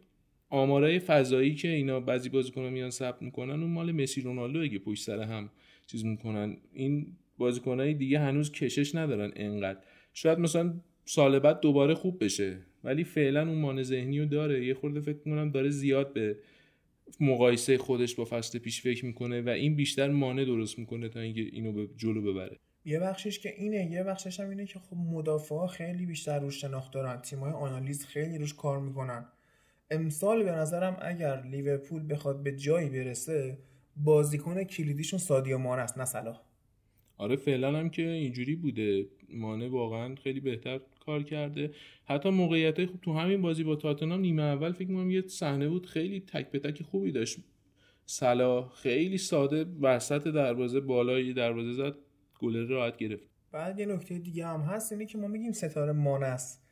آمارای فضایی که اینا بعضی بازیکن‌ها میان ثبت می‌کنن اون مال مسی رونالدو اگه پشت سر هم چیز می‌کنن. این بازیکنای دیگه هنوز کشش ندارن انقدر. شاید مثلا سال بعد دوباره خوب بشه ولی فعلا اون مان ذهنی رو داره. یه خورده فکر می‌کنم داره زیاد به مقایسه خودش با فصل پیش فکر می‌کنه و این بیشتر مانع درست می‌کنه تا اینکه اینو به جلو ببره. یه بخشش که اینه یه بخشش هم اینه که خب مدافعا خیلی بیشتر روش شناخت دارن. تیمای آنالیز خیلی روش کار می‌کنن. امسال به نظرم اگر لیورپول بخواد به جایی برسه بازیکن کلیدیشون سادیو مان است نه صلاح. آره فعلا هم که اینجوری بوده. مانه واقعا خیلی بهتر کار کرده. حتی موقعیت خوب تو همین بازی با تاتنهام نیمه اول فکر می‌کنم یه صحنه بود خیلی تک به تک خوبی داشت. صلاح خیلی ساده وسط دروازه بالای دروازه زد گل راحت گرفت. بعد یه نکته دیگه هم هست اینه که ما میگیم ستاره مانه است.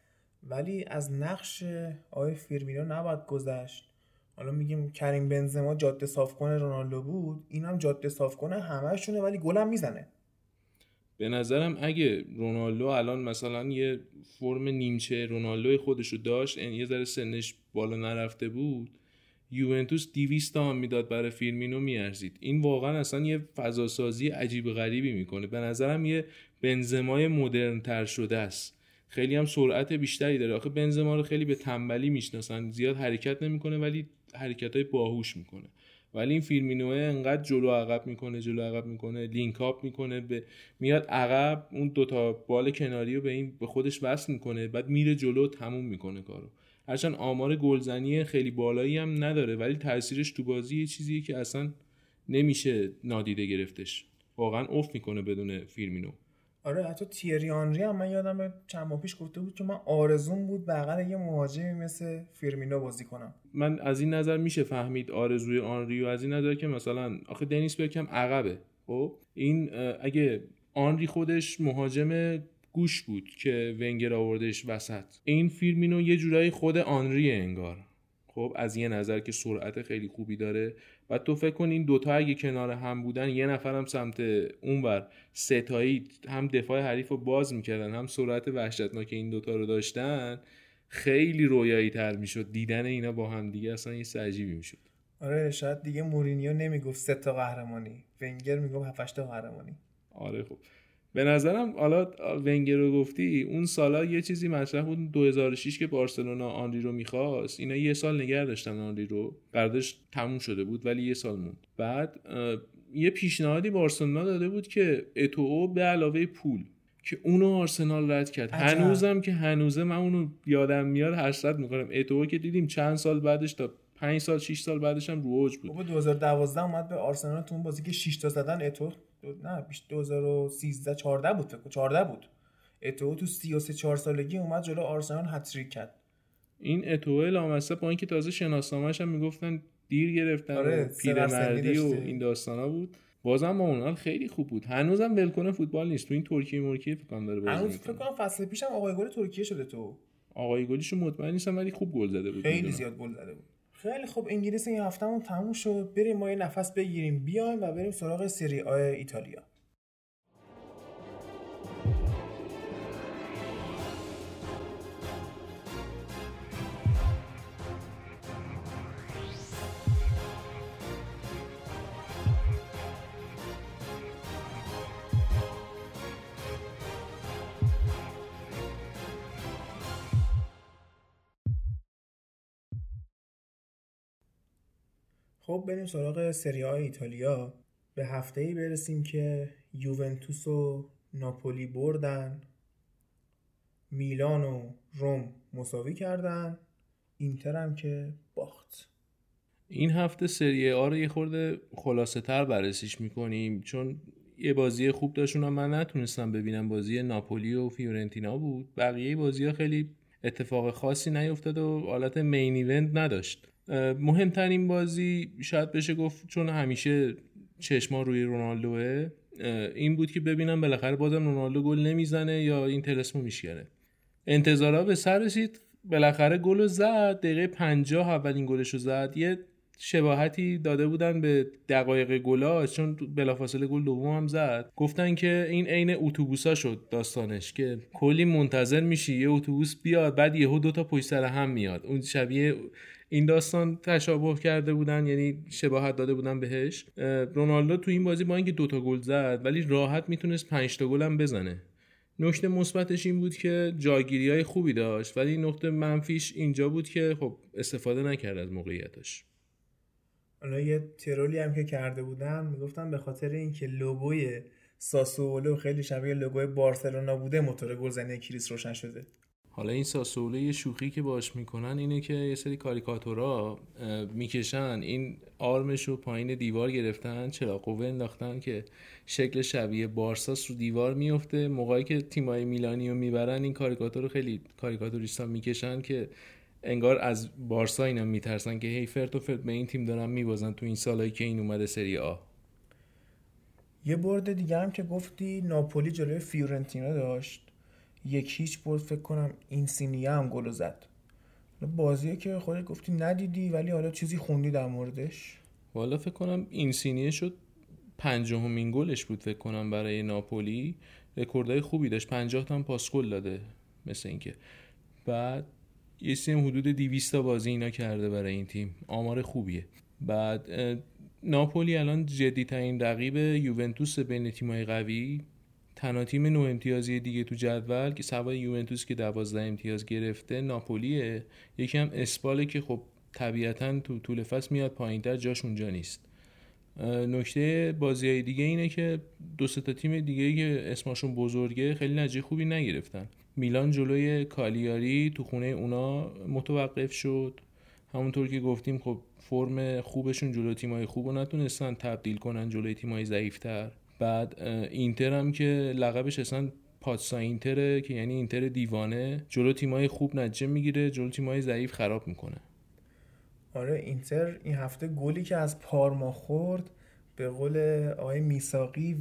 ولی از نقش آقای فیرمینو نباید گذشت. حالا میگیم کریم بنزما جاده صاف کنه رونالدو بود اینم جاده صاف کنه همهشونه ولی گلم می‌زنه. به نظرم اگه رونالدو الان مثلا یه فرم نیمچه رونالدو خودش رو داشت یعنی یه ذره سنش بالا نرفته بود یوونتوس 200 هم می‌داد برای فیرمینو میارزید. این واقعا اصلا یه فضاسازی عجیب غریبی می‌کنه. به نظرم یه بنزمای مدرن تر شده است. خیلی هم سرعت بیشتری داره. آخه بنزما رو خیلی به تنبلی می‌شناسن. زیاد حرکت نمی‌کنه ولی حرکت های باهوش می‌کنه. ولی این فیلمینوه انقدر جلو عقب می‌کنه جلو عقب می‌کنه لینک اپ می‌کنه به میاد عقب اون دوتا بال کناری رو به این به خودش وصل می‌کنه بعد میره جلو تموم می‌کنه کارو. هرچند آمار گلزنی خیلی بالایی هم نداره ولی تاثیرش تو بازی یه چیزیه که اصلا نمیشه نادیده گرفتش. واقعا افت می‌کنه بدون فیرمینو آره حتی تیری آنری هم من یادم چند ماه پیش گفته بود که من آرزوم بود بغل یه مهاجمی مثل فیرمینو بازی کنم. من از این نظر میشه فهمید آرزوی آنری و از این نظر که مثلا آخه دنیس برکمپ عقبه. خب؟ این اگه آنری خودش مهاجم گوش بود که ونگر آوردش وسط این فیرمینو یه جورایی خود آنری انگار. خب؟ از یه نظر که سرعت خیلی خوبی داره. و تو فکر کن این دوتا اگه کنار هم بودن یه نفرم سمت اونور. ستایی هم دفاع حریف رو باز می‌کردن هم سرعت وحشتناک این دوتا رو داشتن. خیلی رویایی تر می‌شد. دیدن اینا با هم دیگه اصلا یه عجیبی می‌شد. آره شاید دیگه مورینیو نمی‌گفت سه تا قهرمانی. ونگر می‌گفت هفت تا قهرمانی. آره خب. به نظرم حالا ونگر رو گفتی اون سالا یه چیزی مطرح بود 2006 که بارسلونا آنری رو می‌خواست. اینا یه سال نگه داشتن آنری رو. قراردادش تموم شده بود ولی یه سال موند. بعد یه پیشنهادی بارسلونا داده بود که اتو به علاوه پول که اونو آرسنال رد کرد. هنوزم که هنوزه من اونو یادم میاد حسرت می‌کنم. اتو که دیدیم چند سال بعدش تا 5 سال 6 سال بعدش هم رو اوج بود 2012 اومد به آرسنال تو اون بازی که 6 تا زدن اتو نه بیش 2013 14 بود فکر 14 بود. اتو تو 33 4 سالگی اومد جلو آرسنال هتریک کرد. این اتو لامصب با اینکه تازه شناسنامه‌ش هم می‌گفتن دیر گرفتن آره پیرمردی و این داستانا بود. بازم با اونال خیلی خوب بود. هنوزم ولکنه فوتبال نیست. تو این ترکیه مرکیه فکر کنم داره بازی هنوز فکر کنم فصل پیشم آقای گل ترکیه شده تو. آقای گلیشو مطمئن نیستم ولی خوب گل زده بود خیلی زیاد گل زده بود. خیلی خوب انگلیس این هفتهمون تموم شد. بریم ما یه نفس بگیریم بیایم و بریم سراغ سری آ ایتالیا. خب بریم سراغ سری های ایتالیا. به هفته ای برسیم که یوونتوس و ناپولی بردن میلان و روم مساوی کردن اینتر هم که باخت. این هفته سری آ رو یه خورده خلاصه تر بررسیش می‌کنیم چون یه بازی خوب داشتون من نتونستم ببینم. بازی ناپولی و فیورنتینا بود. بقیه بازی ها خیلی اتفاق خاصی نیفتاد و حالت مین ایونت نداشت. مهمترین بازی شاید بشه گفت چون همیشه چشما روی رونالدوه این بود که ببینم بالاخره بازم رونالدو گل نمی‌زنه یا این تلسمو میشکنه. انتظارا به سر رسید بالاخره گل زد دقیقه 50 اولین گلش رو زد. یه شباهتی داده بودن به دقایق گلاش چون بلافاصله گل دوم هم زد. گفتن که این عین اتوبوسا شد داستانش که کلی منتظر میشی یه اتوبوس بیاد بعد یهو دو تا پشت سر هم میاد. اون شبیه این داستان تشابه کرده بودن یعنی شباهت داده بودن بهش. رونالدو تو این بازی با اینکه دوتا گل زد ولی راحت می‌تونست پنج تا گل هم بزنه. نکته مثبتش این بود که جاگیری های خوبی داشت ولی نقطه منفیش اینجا بود که خب استفاده نکرد از موقعیتش. حالا یه ترولی هم که کرده بودن می‌گفتن به خاطر اینکه لوگوی ساسولو خیلی شبیه لوگوی بارسلونا بوده موتور گلزنی کریس روشن شده. حالا این ساسولو یه شوخی که باش می‌کنن اینه که یه سری کاریکاتورا می‌کشن. این آرمش رو پایین دیوار گرفتن چرا قوه انداختن که شکل شبیه بارساس رو دیوار میفته موقعی که تیمای میلانی رو می‌برن این کاریکاتور رو خیلی کاریکاتوریستان می‌کشن که انگار از بارسا اینا میترسن که هی فرت و فرت به این تیم دارن میبازن تو این سالهایی که این اومده سری آ. یه برد دیگه هم که گفتی ناپولی جلوی فیورنتینا داشت. یک هیچ برد فکر کنم این سینیه هم گل زد. بازیه که خودت گفتی ندیدی ولی حالا چیزی خوندی در موردش. والا فکر کنم این سینیه شد پنجاهمین گلش بود فکر کنم برای ناپولی. رکوردای خوبی داشت. 50 تا هم پاس گل داده. مثل اینکه. بعد یه سیم حدود 200 تا بازی اینا کرده برای این تیم. آمار خوبیه. بعد ناپولی الان جدی ترین رقیب یوونتوس بین تیمای قوی. تنها تیم نو امتیازی دیگه تو جدول که سوای یوونتوس که 12 امتیاز گرفته ناپولیه. یکی هم اسپاله که خب طبیعتا تو طول فصل میاد پایینتر جاش اونجا نیست. نکته بازی های دیگه اینه که دو تا تیم دیگه که اسمشون بزرگه خیلی نتیجه خوبی نگرفتن. میلان جلوی کالیاری تو خونه اونا متوقف شد. همونطور که گفتیم خب فرم خوبشون جلو تیمای خوب رو نتونستن تبدیل کنن جلوی تیمای ضعیفتر. بعد اینتر هم که لقبش اصلا پاتسا اینتره که یعنی اینتر دیوانه جلو تیمای خوب نجه می‌گیره جلو تیمای ضعیف خراب می‌کنه. آره اینتر این هفته گلی که از پارما خورد به قول آقای میساقی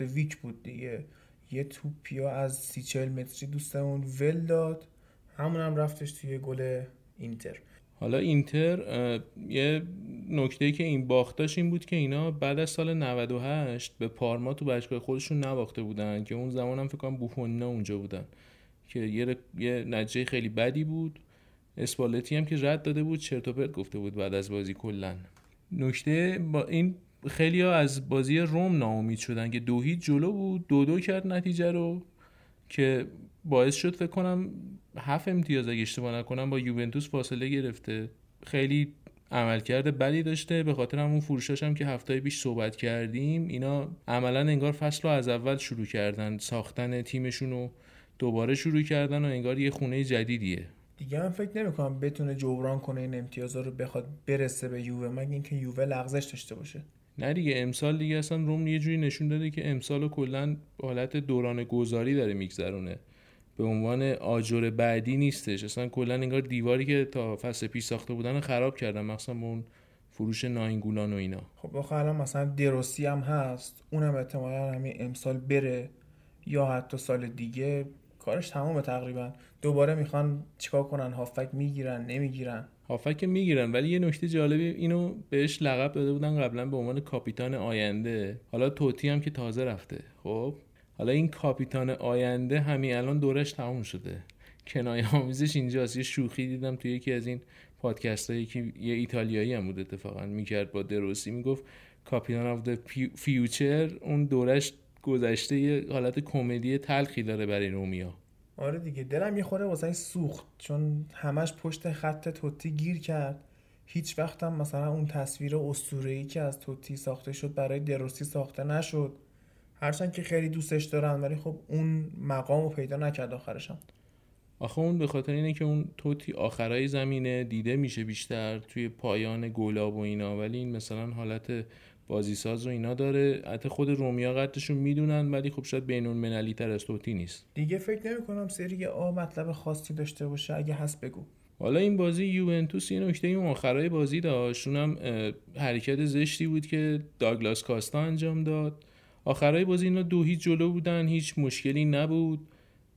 ویک بود دیگه. یه توپیا از سی چل متری دوستمون ول داد. همون هم رفتش توی گل اینتر. حالا اینتر یه نکته که این باختاش این بود که اینا بعد از سال 98 به پارما تو بچگاه خودشون نباخته بودن که اون زمان هم فکر کنم بوفونینا اونجا بودن که یه, یه نتیجه خیلی بدی بود. اسپالتی هم که رد داده بود چرت و گفته بود بعد از بازی کلا. نکته با این خیلی ها از بازی روم ناامید شدن که دو هیچ جلو بود دو دو کرد نتیجه رو که باعث شد فکر کنم هفت امتیاز اگه اشتباه نکنم با یوونتوس فاصله گرفته. خیلی عملکرد بدی داشته. به خاطر همون فروشاش هم که هفته پیش صحبت کردیم اینا عملا انگار فصل رو از اول شروع کردن. ساختن تیمشون رو دوباره شروع کردن و انگار یه خونه جدیدیه. دیگه من فکر نمی‌کنم بتونه جبران کنه این امتیازا رو بخواد برسه به یووه مگه اینکه یووه لغزش داشته باشه. نه دیگه امسال دیگه اصلا روم یه جوری نشون داده که امسال کلا حالت دوران گذاری داره میگذرونه. به عنوان آجر بعدی نیستش. اصلا کلا انگار دیواری که تا فصل پیش ساخته بودن خراب کردن مثلا اون فروش ناینگولان و اینا. خب آخه الان مثلا دروسی هم هست. اونم احتمالا همین امسال بره یا حتی سال دیگه. کارش تمامه تقریبا. دوباره می‌خوان چیکار کنن؟ هافک می‌گیرن؟ نمی‌گیرن؟ هافک می‌گیرن ولی یه نکته جالبی اینو بهش لقب داده بودن قبلا به عنوان کاپیتان آینده. حالا توتی هم که تازه رفته خب؟ حالا این کاپیتان آینده همین الان دورش تموم شده. کنایه آمیزش اینجاست. یه شوخی دیدم توی یکی از این پادکست هایی که یه ایتالیایی هم بود اتفاقا می‌کرد با دروسی می‌گفت captain of future اون دورش گذشته یه حالت کمدی تلخی داره برای رومیا. آره دیگه دلم می‌خوره واسش سوخت چون همش پشت خط توتی گیر کرد. هیچ وقتم مثلا اون تصویر اسطوره‌ای که از توتی ساخته شد برای دروسی ساخته نشد. هرچند که خیلی دوستش دارن ولی خب اون مقام رو پیدا نکرد آخرشم. آخه اون به خاطر اینه که اون توتی آخرای زمینه دیده میشه بیشتر توی پایان گلاب و اینا. ولی این مثلا حالت بازیساز و اینا داره. حتی خود رومیا قدرشون می‌دونن ولی خب شاید بینون منالی تر از توتی نیست. دیگه فکر نمی کنم سری آ مطلب خاصی داشته باشه. اگه هست بگو. حالا این بازی یوونتوس یه نکته این آخرای بازی داشت. اونم حرکت زشتی بود که داگلاس کاستا انجام داد. آخرای بازی اینا دو هیچ جلو بودن هیچ مشکلی نبود.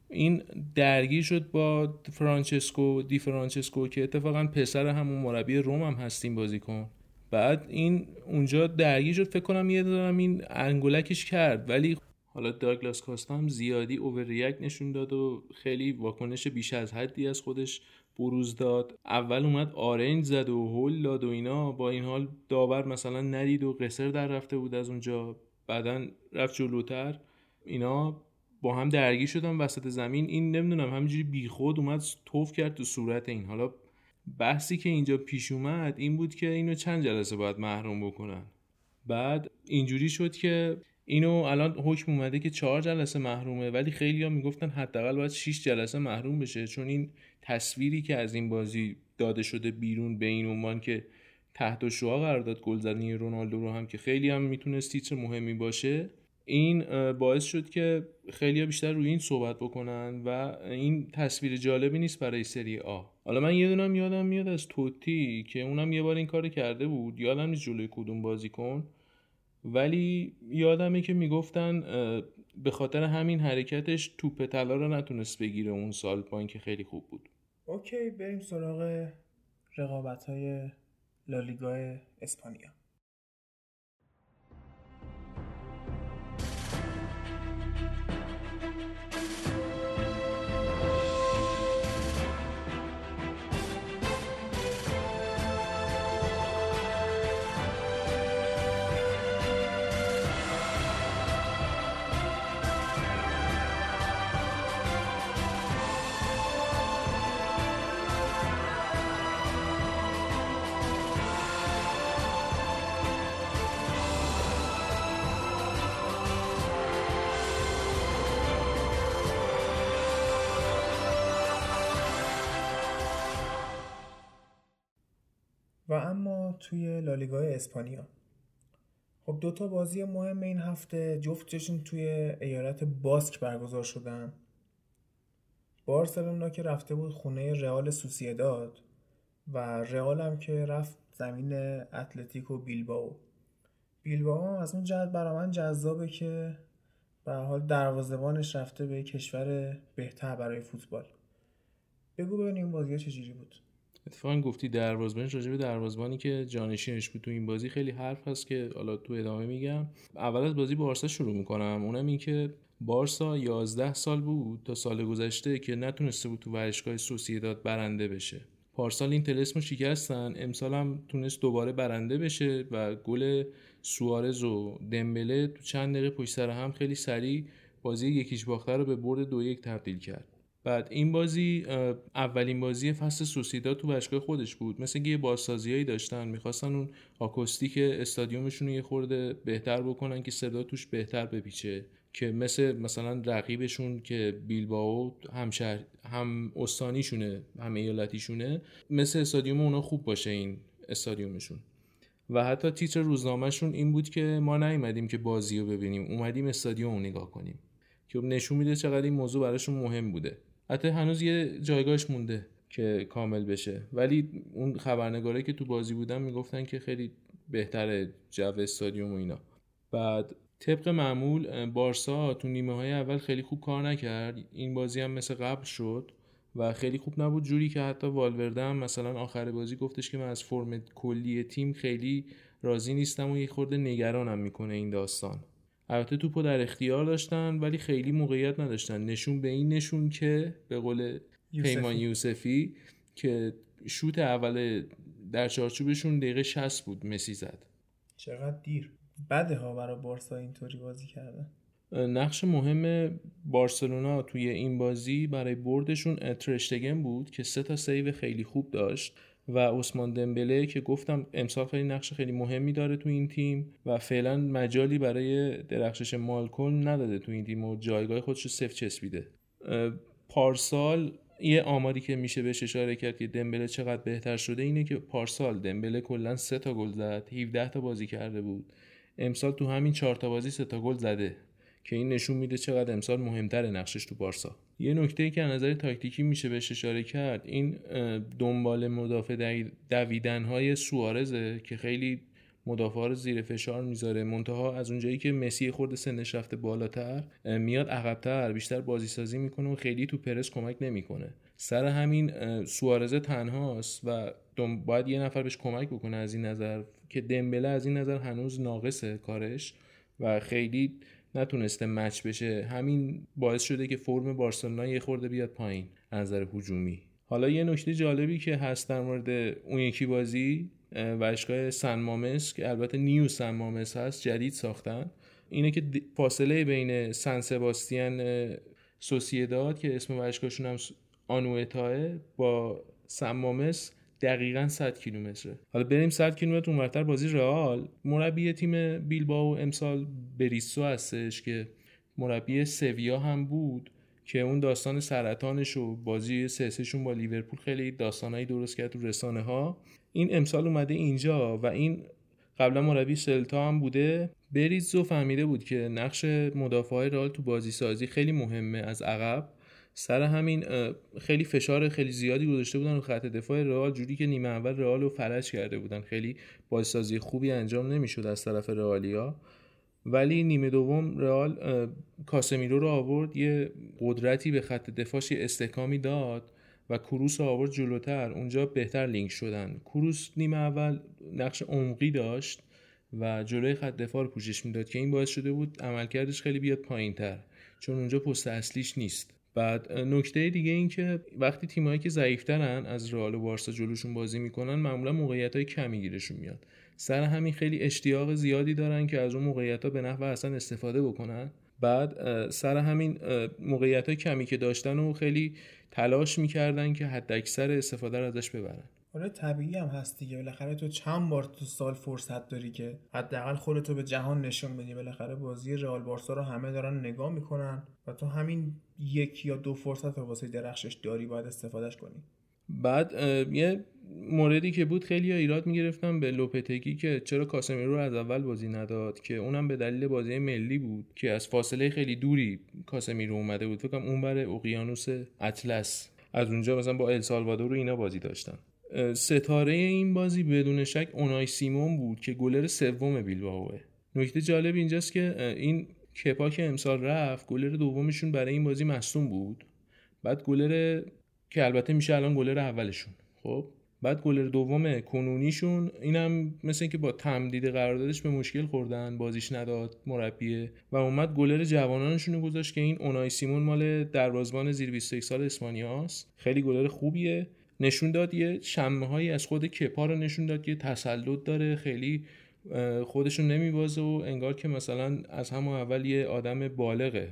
این درگیر شد با فرانچسکو دی فرانچسکو که اتفاقا پسر همون مربی روم هم هستیم بازیکن. بعد این اونجا درگیر شد. فکر کنم یه دارم این انگولکش کرد. ولی حالا داگلاس کاستا هم زیادی اوور نشون داد و خیلی واکنش بیش از حدی از خودش بروز داد. اول اومد آرنج زد و هول داد و اینا. با این حال داور مثلا ندید و قصر در رفته بود از اونجا. بعدا رفت جلوتر. اینا با هم درگیر شدن وسط زمین. این نمی‌دونم همینجوری بیخود اومد توف کرد تو صورت این. حالا بحثی که اینجا پیش اومد این بود که اینو چند جلسه باید محروم بکنن. بعد اینجوری شد که اینو الان حکم اومده که چهار جلسه محرومه ولی خیلی ها می‌گفتن حداقل باید 6 جلسه محروم بشه چون این تصویری که از این بازی داده شده بیرون به این عنوان که تحت شعا قرار داد گلزنی رونالدو رو هم که خیلی هم می‌تونست تیتر مهمی باشه این باعث شد که خیلی بیشتر روی این صحبت بکنن و این تصویر جالبی نیست برای سری آ. حالا من یه دونم یادم میاد از توتی که اونم یه بار این کار کرده بود. یادم نیست جلوی کدوم بازی کن. ولی یادمه که می‌گفتن به خاطر همین حرکتش توپ طلا رو نتونست بگیره اون سال با اینکه خیلی خوب بود. اوکی بریم سراغ رقابت های لالیگا اسپانیا. توی لالیگای اسپانیا. خب دوتا بازی مهم این هفته جفتشون توی ایالت باسک برگزار شدن. بارسلونا که رفته بود خونه رئال سوسیداد و رئال هم که رفت زمین اتلتیکو بیلباو بیلباو از اون جهت برای من جذابه که به حال دروازبانش رفته به کشور بهتر برای فوتبال. بگو ببینیم بازی چجوری بود. اتفاقا گفتی دروازبانش راجع به دروازبانی که جانشینش بود تو این بازی خیلی حرف هست که حالا تو ادامه میگم. اول از بازی بارسا شروع می‌کنم. اونم این که بارسا 11 سال بود تا سال گذشته که نتونسته بود تو ورزشگاه سوسیداد برنده بشه. پارسال این تلسمو شکستن. امسال هم تونست دوباره برنده بشه و گل سوارز و دمبله تو چند دقیقه پشت سر هم خیلی سریع بازی یکیش باخته رو به برد دو یک تبدیل کرد. بعد این بازی اولین بازی فصل سوسیدا تو ورزشگاه خودش بود. مثل یه بازسازیایی داشتن می‌خواستن اون آکوستیک استادیومشون رو یه خورده بهتر بکنن که صدا توش بهتر بپیچه. که مثل مثلا رقیبشون که بیلباو هم شهر هم استانیشونه هم ایالتیشونه مثل استادیوم اونا خوب باشه این استادیومشون. و حتی تیتر روزنامهشون این بود که ما نیومدیم که بازی رو ببینیم اومدیم استادیوم رو نگاه کنیم. که نشون میده چقدر این موضوع براشون مهم بوده. حتی هنوز یه جایگاهش مونده که کامل بشه. ولی اون خبرنگاره که تو بازی بودن می‌گفتن که خیلی بهتره جو استادیوم و اینا. بعد طبق معمول بارسا تو نیمه های اول خیلی خوب کار نکرد. این بازی هم مثل قبل شد و خیلی خوب نبود. جوری که حتی والورده هم مثلا آخر بازی گفتش که من از فرم کلی تیم خیلی راضی نیستم و یه خورده نگرانم می‌کنه این داستان. البته توپو در اختیار داشتن ولی خیلی موقعیت نداشتن. نشون به این نشون که به قول پیمان یوسفی که شوت اول در چارچوبشون دقیقه 60 بود مسی زد. چقدر دیر. بده ها برای بارسا اینطوری بازی کرده نقش مهم بارسلونا توی این بازی برای بردشون ترشتگن بود که سه تا سیو خیلی خوب داشت. و عثمان دمبله که گفتم امسال خیلی نقش خیلی مهمی داره تو این تیم و فعلا مجالی برای درخشش مالکن نداده تو این تیم و جایگاه خودش رو صفر چسبیده. پارسال یه آماری که میشه بهش اشاره کرد که دمبله چقدر بهتر شده اینه که پارسال دمبله کلا سه تا گل زد 17 تا بازی کرده بود. امسال تو همین چهار تا بازی سه تا گل زده که این نشون میده چقدر امسال مهمتر نقشش تو بارسا یه نکته که از نظر تاکتیکی میشه بهش اشاره کرد این دنبال مدافع دویدن های سوارزه که خیلی مدافع رو زیر فشار می‌ذاره. منتها از اونجایی که مسی خورده سنش رفته بالاتر میاد عقبتر بیشتر بازی سازی می‌کنه و خیلی تو پرس کمک نمی‌کنه. سر همین سوارزه تنهاست و باید یه نفر بهش کمک بکنه از این نظر که دمبله از این نظر هنوز ناقصه کارش و خیلی نتونسته مچ بشه. همین باعث شده که فرم بارسلونا یه خورده بیاد پایین از نظر هجومی. حالا یه نکته جالبی که هست در مورد اون یکی بازی ورزشگاه سن مامس که البته نیو سن مامس هست جدید ساختن اینه که فاصله بین سن سباستیان سوسیداد که اسم ورزشگاهشون هم آنویتاه با سن مامس دقیقا 100 کیلومتره. حالا بریم 100 کیلومتر اونورتر بازی رئال. مربی تیم بیلباو امسال بریسو هستش که مربی سویا هم بود که اون داستان سرطانش و بازی سهسشون با لیورپول خیلی داستانهایی درست کرد تو رسانه ها این امسال اومده اینجا و این قبلا مربی سلتا هم بوده. بریزو فهمیده بود که نقش مدافع رئال تو بازی سازی خیلی مهمه از عقب. سر همین خیلی فشار خیلی زیادی گذاشته بودن رو خط دفاع رئال جوری که نیمه اول رئال رو فلج کرده بودن. خیلی بازسازی خوبی انجام نمی‌شد از طرف رئالیا. ولی نیمه دوم رئال کاسمیرو رو آورد یه قدرتی به خط دفاعش استحکامی داد و کروس رو آورد جلوتر. اونجا بهتر لینک شدن. کروس نیمه اول نقش عمقی داشت و جلوی خط دفاع رو پوشش می‌داد که این باعث شده بود عملکردش خیلی بیاد پایینتر. چون اونجا پست اصلیش نیست. بعد نکته دیگه این که وقتی تیمایی که ضعیفترن از رئال و بارسا جلوشون بازی می‌کنن معمولا موقعیت های کمی گیرشون میاد. سر همین خیلی اشتیاق زیادی دارن که از اون موقعیت ها به نحو اصلا استفاده بکنن. بعد سر همین موقعیت های کمی که داشتن و خیلی تلاش می‌کردن که حد اکثر استفاده رو ازش ببرن. آره طبیعی هم هست دیگه. بالاخره تو چند بار تو سال فرصت داری که حداقل خودتو به جهان نشون بدی. بالاخره بازی رئال بارسا رو همه دارن نگاه می‌کنن و تو همین یک یا دو فرصت رو واسه درخشش داری باید استفادهش کنی. بعد یه موردی که بود خیلی ایراد می‌گرفتم به لوپتگی که چرا کاسمیرو از اول بازی نداد که اونم به دلیل بازی ملی بود که از فاصله خیلی دوری کاسمیرو اومده بود. فکرم اون بره اقیانوس اطلس. از اونجا مثلا با السالوادور رو اینا بازی داشتن. ستاره این بازی بدون شک اونای سیمون بود که گلر سوم بیلبائوه. نکته جالب اینجاست که این کپا که امسال رفت گلر دومشون برای این بازی مصوم بود. بعد گلر که البته میشه الان گلر اولشون. خب بعد گلر دوم کنونیشون اینم مثل اینکه با تمدید قراردادش به مشکل خوردن بازیش نداد مربیه. و اومد گلر جوانانشون رو گذاشت که این اونای سیمون مال دروازبان زیر 21 سال اسپانیاست. خیلی گلر خوبیه. نشون داد یه شمه هایی از خود کپا رو نشون داد که تسلط داره. خیلی خودشون نمیبازه و انگار که مثلا از همون اول یه آدم بالغه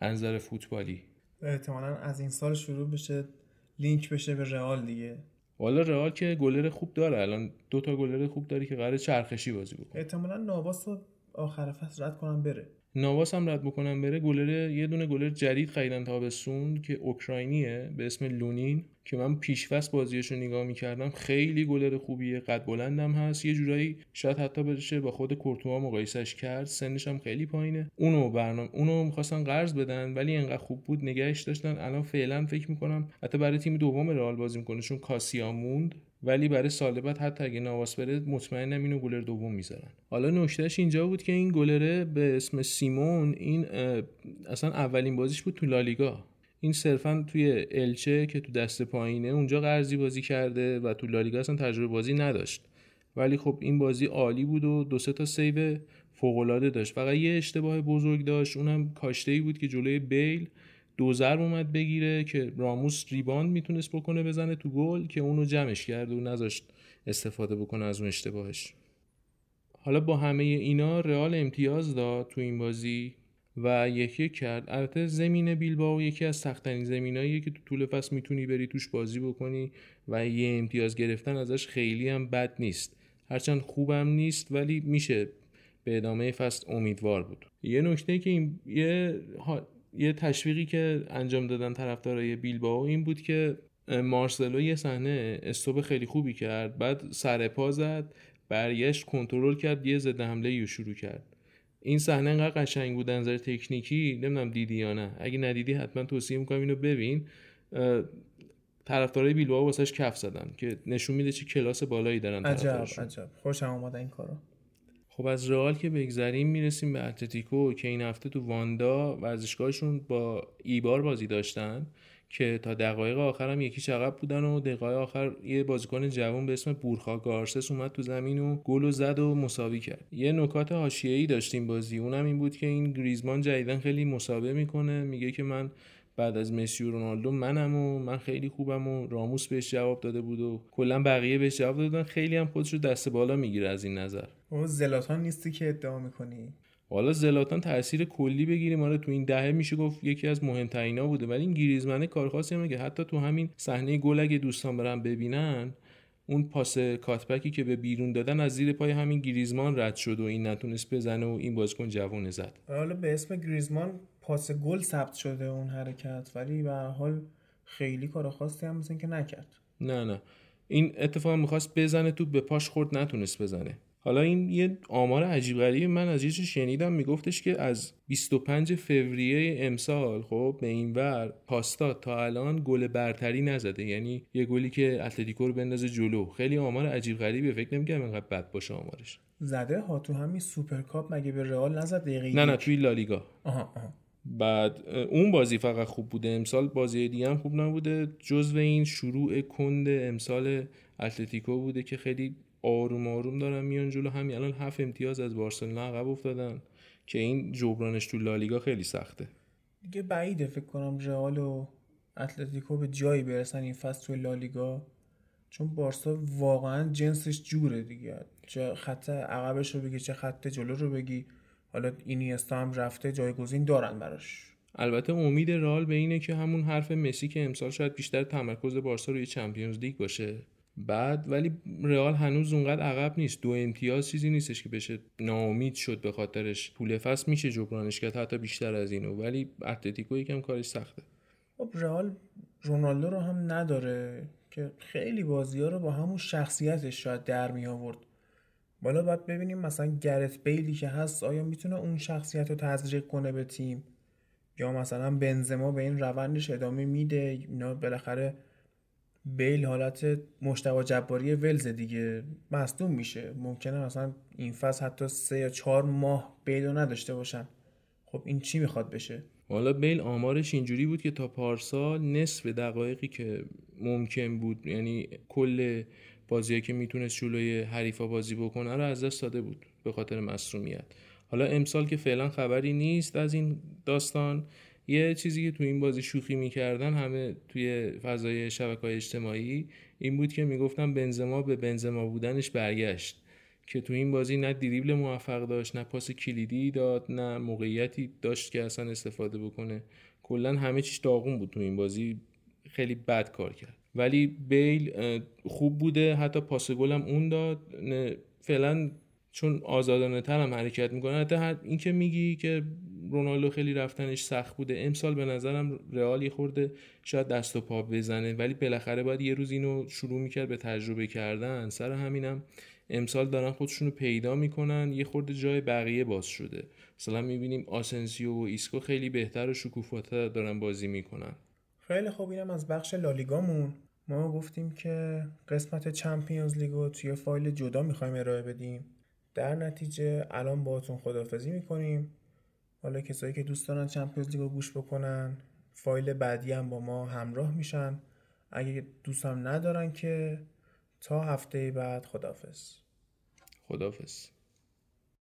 انظر فوتبالی. احتمالا از این سال شروع بشه لینک بشه به رئال دیگه. والا رئال که گلر خوب داره الان دو تا گلر خوب داره که قرار چرخشی بازی بکنه. احتمالا نواس رو آخر فصل رد کنم بره. نواس هم رد بکنم بره گلر یه دونه گلر جدید خریدن تابستون که اوکراینیه به اسم لونین که من پیشفست بازیش رو نگاه می‌کردم. خیلی گلر خوبیه قد بلندم هست. یه جورایی شاید حتی بشه با خود کورتوا مقایسش کرد. سنش هم خیلی پایینه. اونو برنامه اونو می‌خواستن قرض بدن ولی انقدر خوب بود. نگهش داشتن. الان فعلا فکر می‌کنم حتی برای تیم دوم رئال بازی می‌کنه چون کاسیا موند ولی برای سال بعد حتی اگه نواس بره مطمئنم اینو گلر دوم می‌ذارن. حالا نکتهش اینجا بود که این گلره به اسم سیمون این اصلا اولین بازیش بود تو لالیگا. این صرفا توی الچه که تو دست پایینه اونجا قرضی بازی کرده و تو لالیگا اصلا تجربه بازی نداشت. ولی خب این بازی عالی بود و دو سه تا سیو فوق داشت. فقط یه اشتباه بزرگ داشت اونم کاشته ای بود که جلوی بیل دو ضرب اومد بگیره که راموس ریباند می‌تونست بکنه بزنه تو گل که اونو جمعش کرد و نذاشت استفاده بکنه از اون اشتباهش. حالا با همه اینا رئال امتیاز داد تو این بازی و یکی کرد. البته زمین بیلباو یکی از سختترین زمیناییه که تو طول فصل می‌تونی بری توش بازی بکنی و یه امتیاز گرفتن ازش خیلی هم بد نیست. هرچند خوبم نیست ولی میشه به ادامه فصل امیدوار بود. یه نکته که این یه یه تشویقی که انجام دادن طرفدارای بیلباو این بود که مارسلو یه صحنه استوب خیلی خوبی کرد بعد سر پا زد برگشت کنترل کرد یه ضد حمله یو شروع کرد. این صحنه انقدر قشنگ بود نظر تکنیکی نمی‌دونم دیدی یا نه. اگه ندیدی حتما توصیه می‌کنم اینو ببین. طرفدارای بیلبائو واسش کف زدن که نشون میده چه کلاس بالایی دارن عجب عجب. خوشم اومد این کارو. خب از رئال که بگذریم می‌رسیم به اتلتیکو که این هفته تو واندا ورزشگاهشون با ایبار بازی داشتن که تا دقایق آخر هم یکی عقب بودن و دقایق آخر یه بازیکن جوان به اسم بورخا گارسس اومد تو زمین و گل و زد و مساوی کرد. یه نکات حاشیه‌ای داشتیم بازی اونم این بود که این گریزمان جدیدن خیلی مسابقه می‌کنه. میگه که من بعد از مسی و رونالدو منم و من خیلی خوبم و راموس بهش جواب داده بود و کلا بقیه بهش جواب دادن. خیلی هم خودش رو دست بالا می‌گیره از این نظر. او زلاتان نیستی که ادعا می‌کنی؟ حالا زلاتان تاثیر کلی بگیریم. آره تو این دهه میشه گفت یکی از مهمترینا بوده. ولی این گریزمنه کار خاصی میگه حتی تو همین صحنه گل اگه دوستان برن ببینن اون پاس کاتبکی که به بیرون دادن از زیر پای همین گریزمان رد شد و این نتونست بزنه و این بازیکن جوونه زد. حالا به اسم گریزمان پاس گل ثبت شده اون حرکت. ولی به حال خیلی کار خاصی هم مثل که نکرد. نه نه. این اتفاق می‌خواست بزنه تو به پاش خورد نتونست بزنه. حالا این یه آمار عجیب غریبی من از یه شنیدم میگفتش که از 25 فوریه امسال خب به این ور پاستا تا الان گل برتری نزده. یعنی یه گلی که اتلتیکو رو بندازه جلو. خیلی آمار عجیب غریبیه فکر نمی‌کنم اینقدر بد باشه آمارش. زده ها تو همین سوپرکاپ مگه به رئال نزد دقیقه نه نه توی لالیگا. آها آها. بعد اون بازی فقط خوب بوده. امسال بازی دیگه هم خوب نبوده. جزو این شروع کند امسال اتلتیکو بوده که خیلی آروم آروم دارن میان جلو. همین الان هفت امتیاز از بارسلونا عقب افتادن که این جبرانش تو لالیگا خیلی سخته. دیگه بعیده فکر کنم رئال و اتلتیکو به جایی برسن این فصل تو لالیگا. چون بارسا واقعا جنسش جوره دیگه. چه خط عقبش رو بگی چه خط جلو رو بگی. حالا اینیستا هم رفته جایگزین دارن براش. البته امید رئال به اینه که همون حرف مسی که امسال شاید بیشتر تمرکز بارسا روی چمپیونز لیگ باشه. بعد ولی رئال هنوز اونقدر عقب نیست. دو امتیاز چیزی نیستش که بشه ناامید شد به خاطرش. پول فصل میشه جبرانش کرد حتی بیشتر از اینو. ولی اتلتیکو یکم کارش سخته. خب رئال رونالدو رو هم نداره که خیلی بازی ها رو با همون شخصیتش شاید در می آورد. بالا باید ببینیم مثلا گرت بیلی که هست آیا می‌تونه اون شخصیت رو تزریق کنه به تیم؟ یا مثلا بنزما به این روندش ادامه میده؟ اینا بالاخره بیل حالت مشتبه جباری ولز دیگه مصدوم میشه. ممکنه مثلا این فصل حتی سه یا چهار ماه بیل رو نداشته باشن. خب این چی می‌خواد بشه؟ حالا بیل آمارش اینجوری بود که تا پارسال نصف دقایقی که ممکن بود یعنی کل بازی که می‌تونست جلوی حریفا بازی بکنه رو از دست داده بود به خاطر مصومیت حالا امسال که فعلا خبری نیست از این داستان یه چیزی که تو این بازی شوخی می‌کردن همه توی فضای شبکه اجتماعی این بود که می‌گفتن بنزما به بنزما بودنش برگشت. که تو این بازی نه دریبل موفق داشت نه پاس کلیدی داد نه موقعیتی داشت که اصلا استفاده بکنه. کلا همه چیش داغون بود تو این بازی. خیلی بد کار کرد. ولی بیل خوب بوده. حتی پاس گلم اون داد. فعلا چون آزادانه تر هم حرکت می‌کنه. حتی این که میگی که رونالدو خیلی رفتنش سخت بوده. امسال به نظرم رئال خورده شاید دست و پا بزنه ولی بالاخره باید یه روز اینو شروع می‌کرد به تجربه کردن. سر همینم امسال دارن خودشونو پیدا می‌کنن یه خورده جای بقیه باز شده. مثلا می‌بینیم آسنسیو و ایسکو خیلی بهتر و شکوفاتر دارن بازی می‌کنن. خیلی خوب اینم از بخش لالیگامون. ما گفتیم که قسمت چمپیونز لیگو توی فایل جدا می‌خوایم ارائه بدیم. در نتیجه الان باهاتون خداحافظی می‌کنیم. حالا کسایی که دوست دارن چمپیونز لیگو گوش بکنن فایل بعدی هم با ما همراه میشن. اگه دوست هم ندارن که تا هفته بعد خدافز خدافز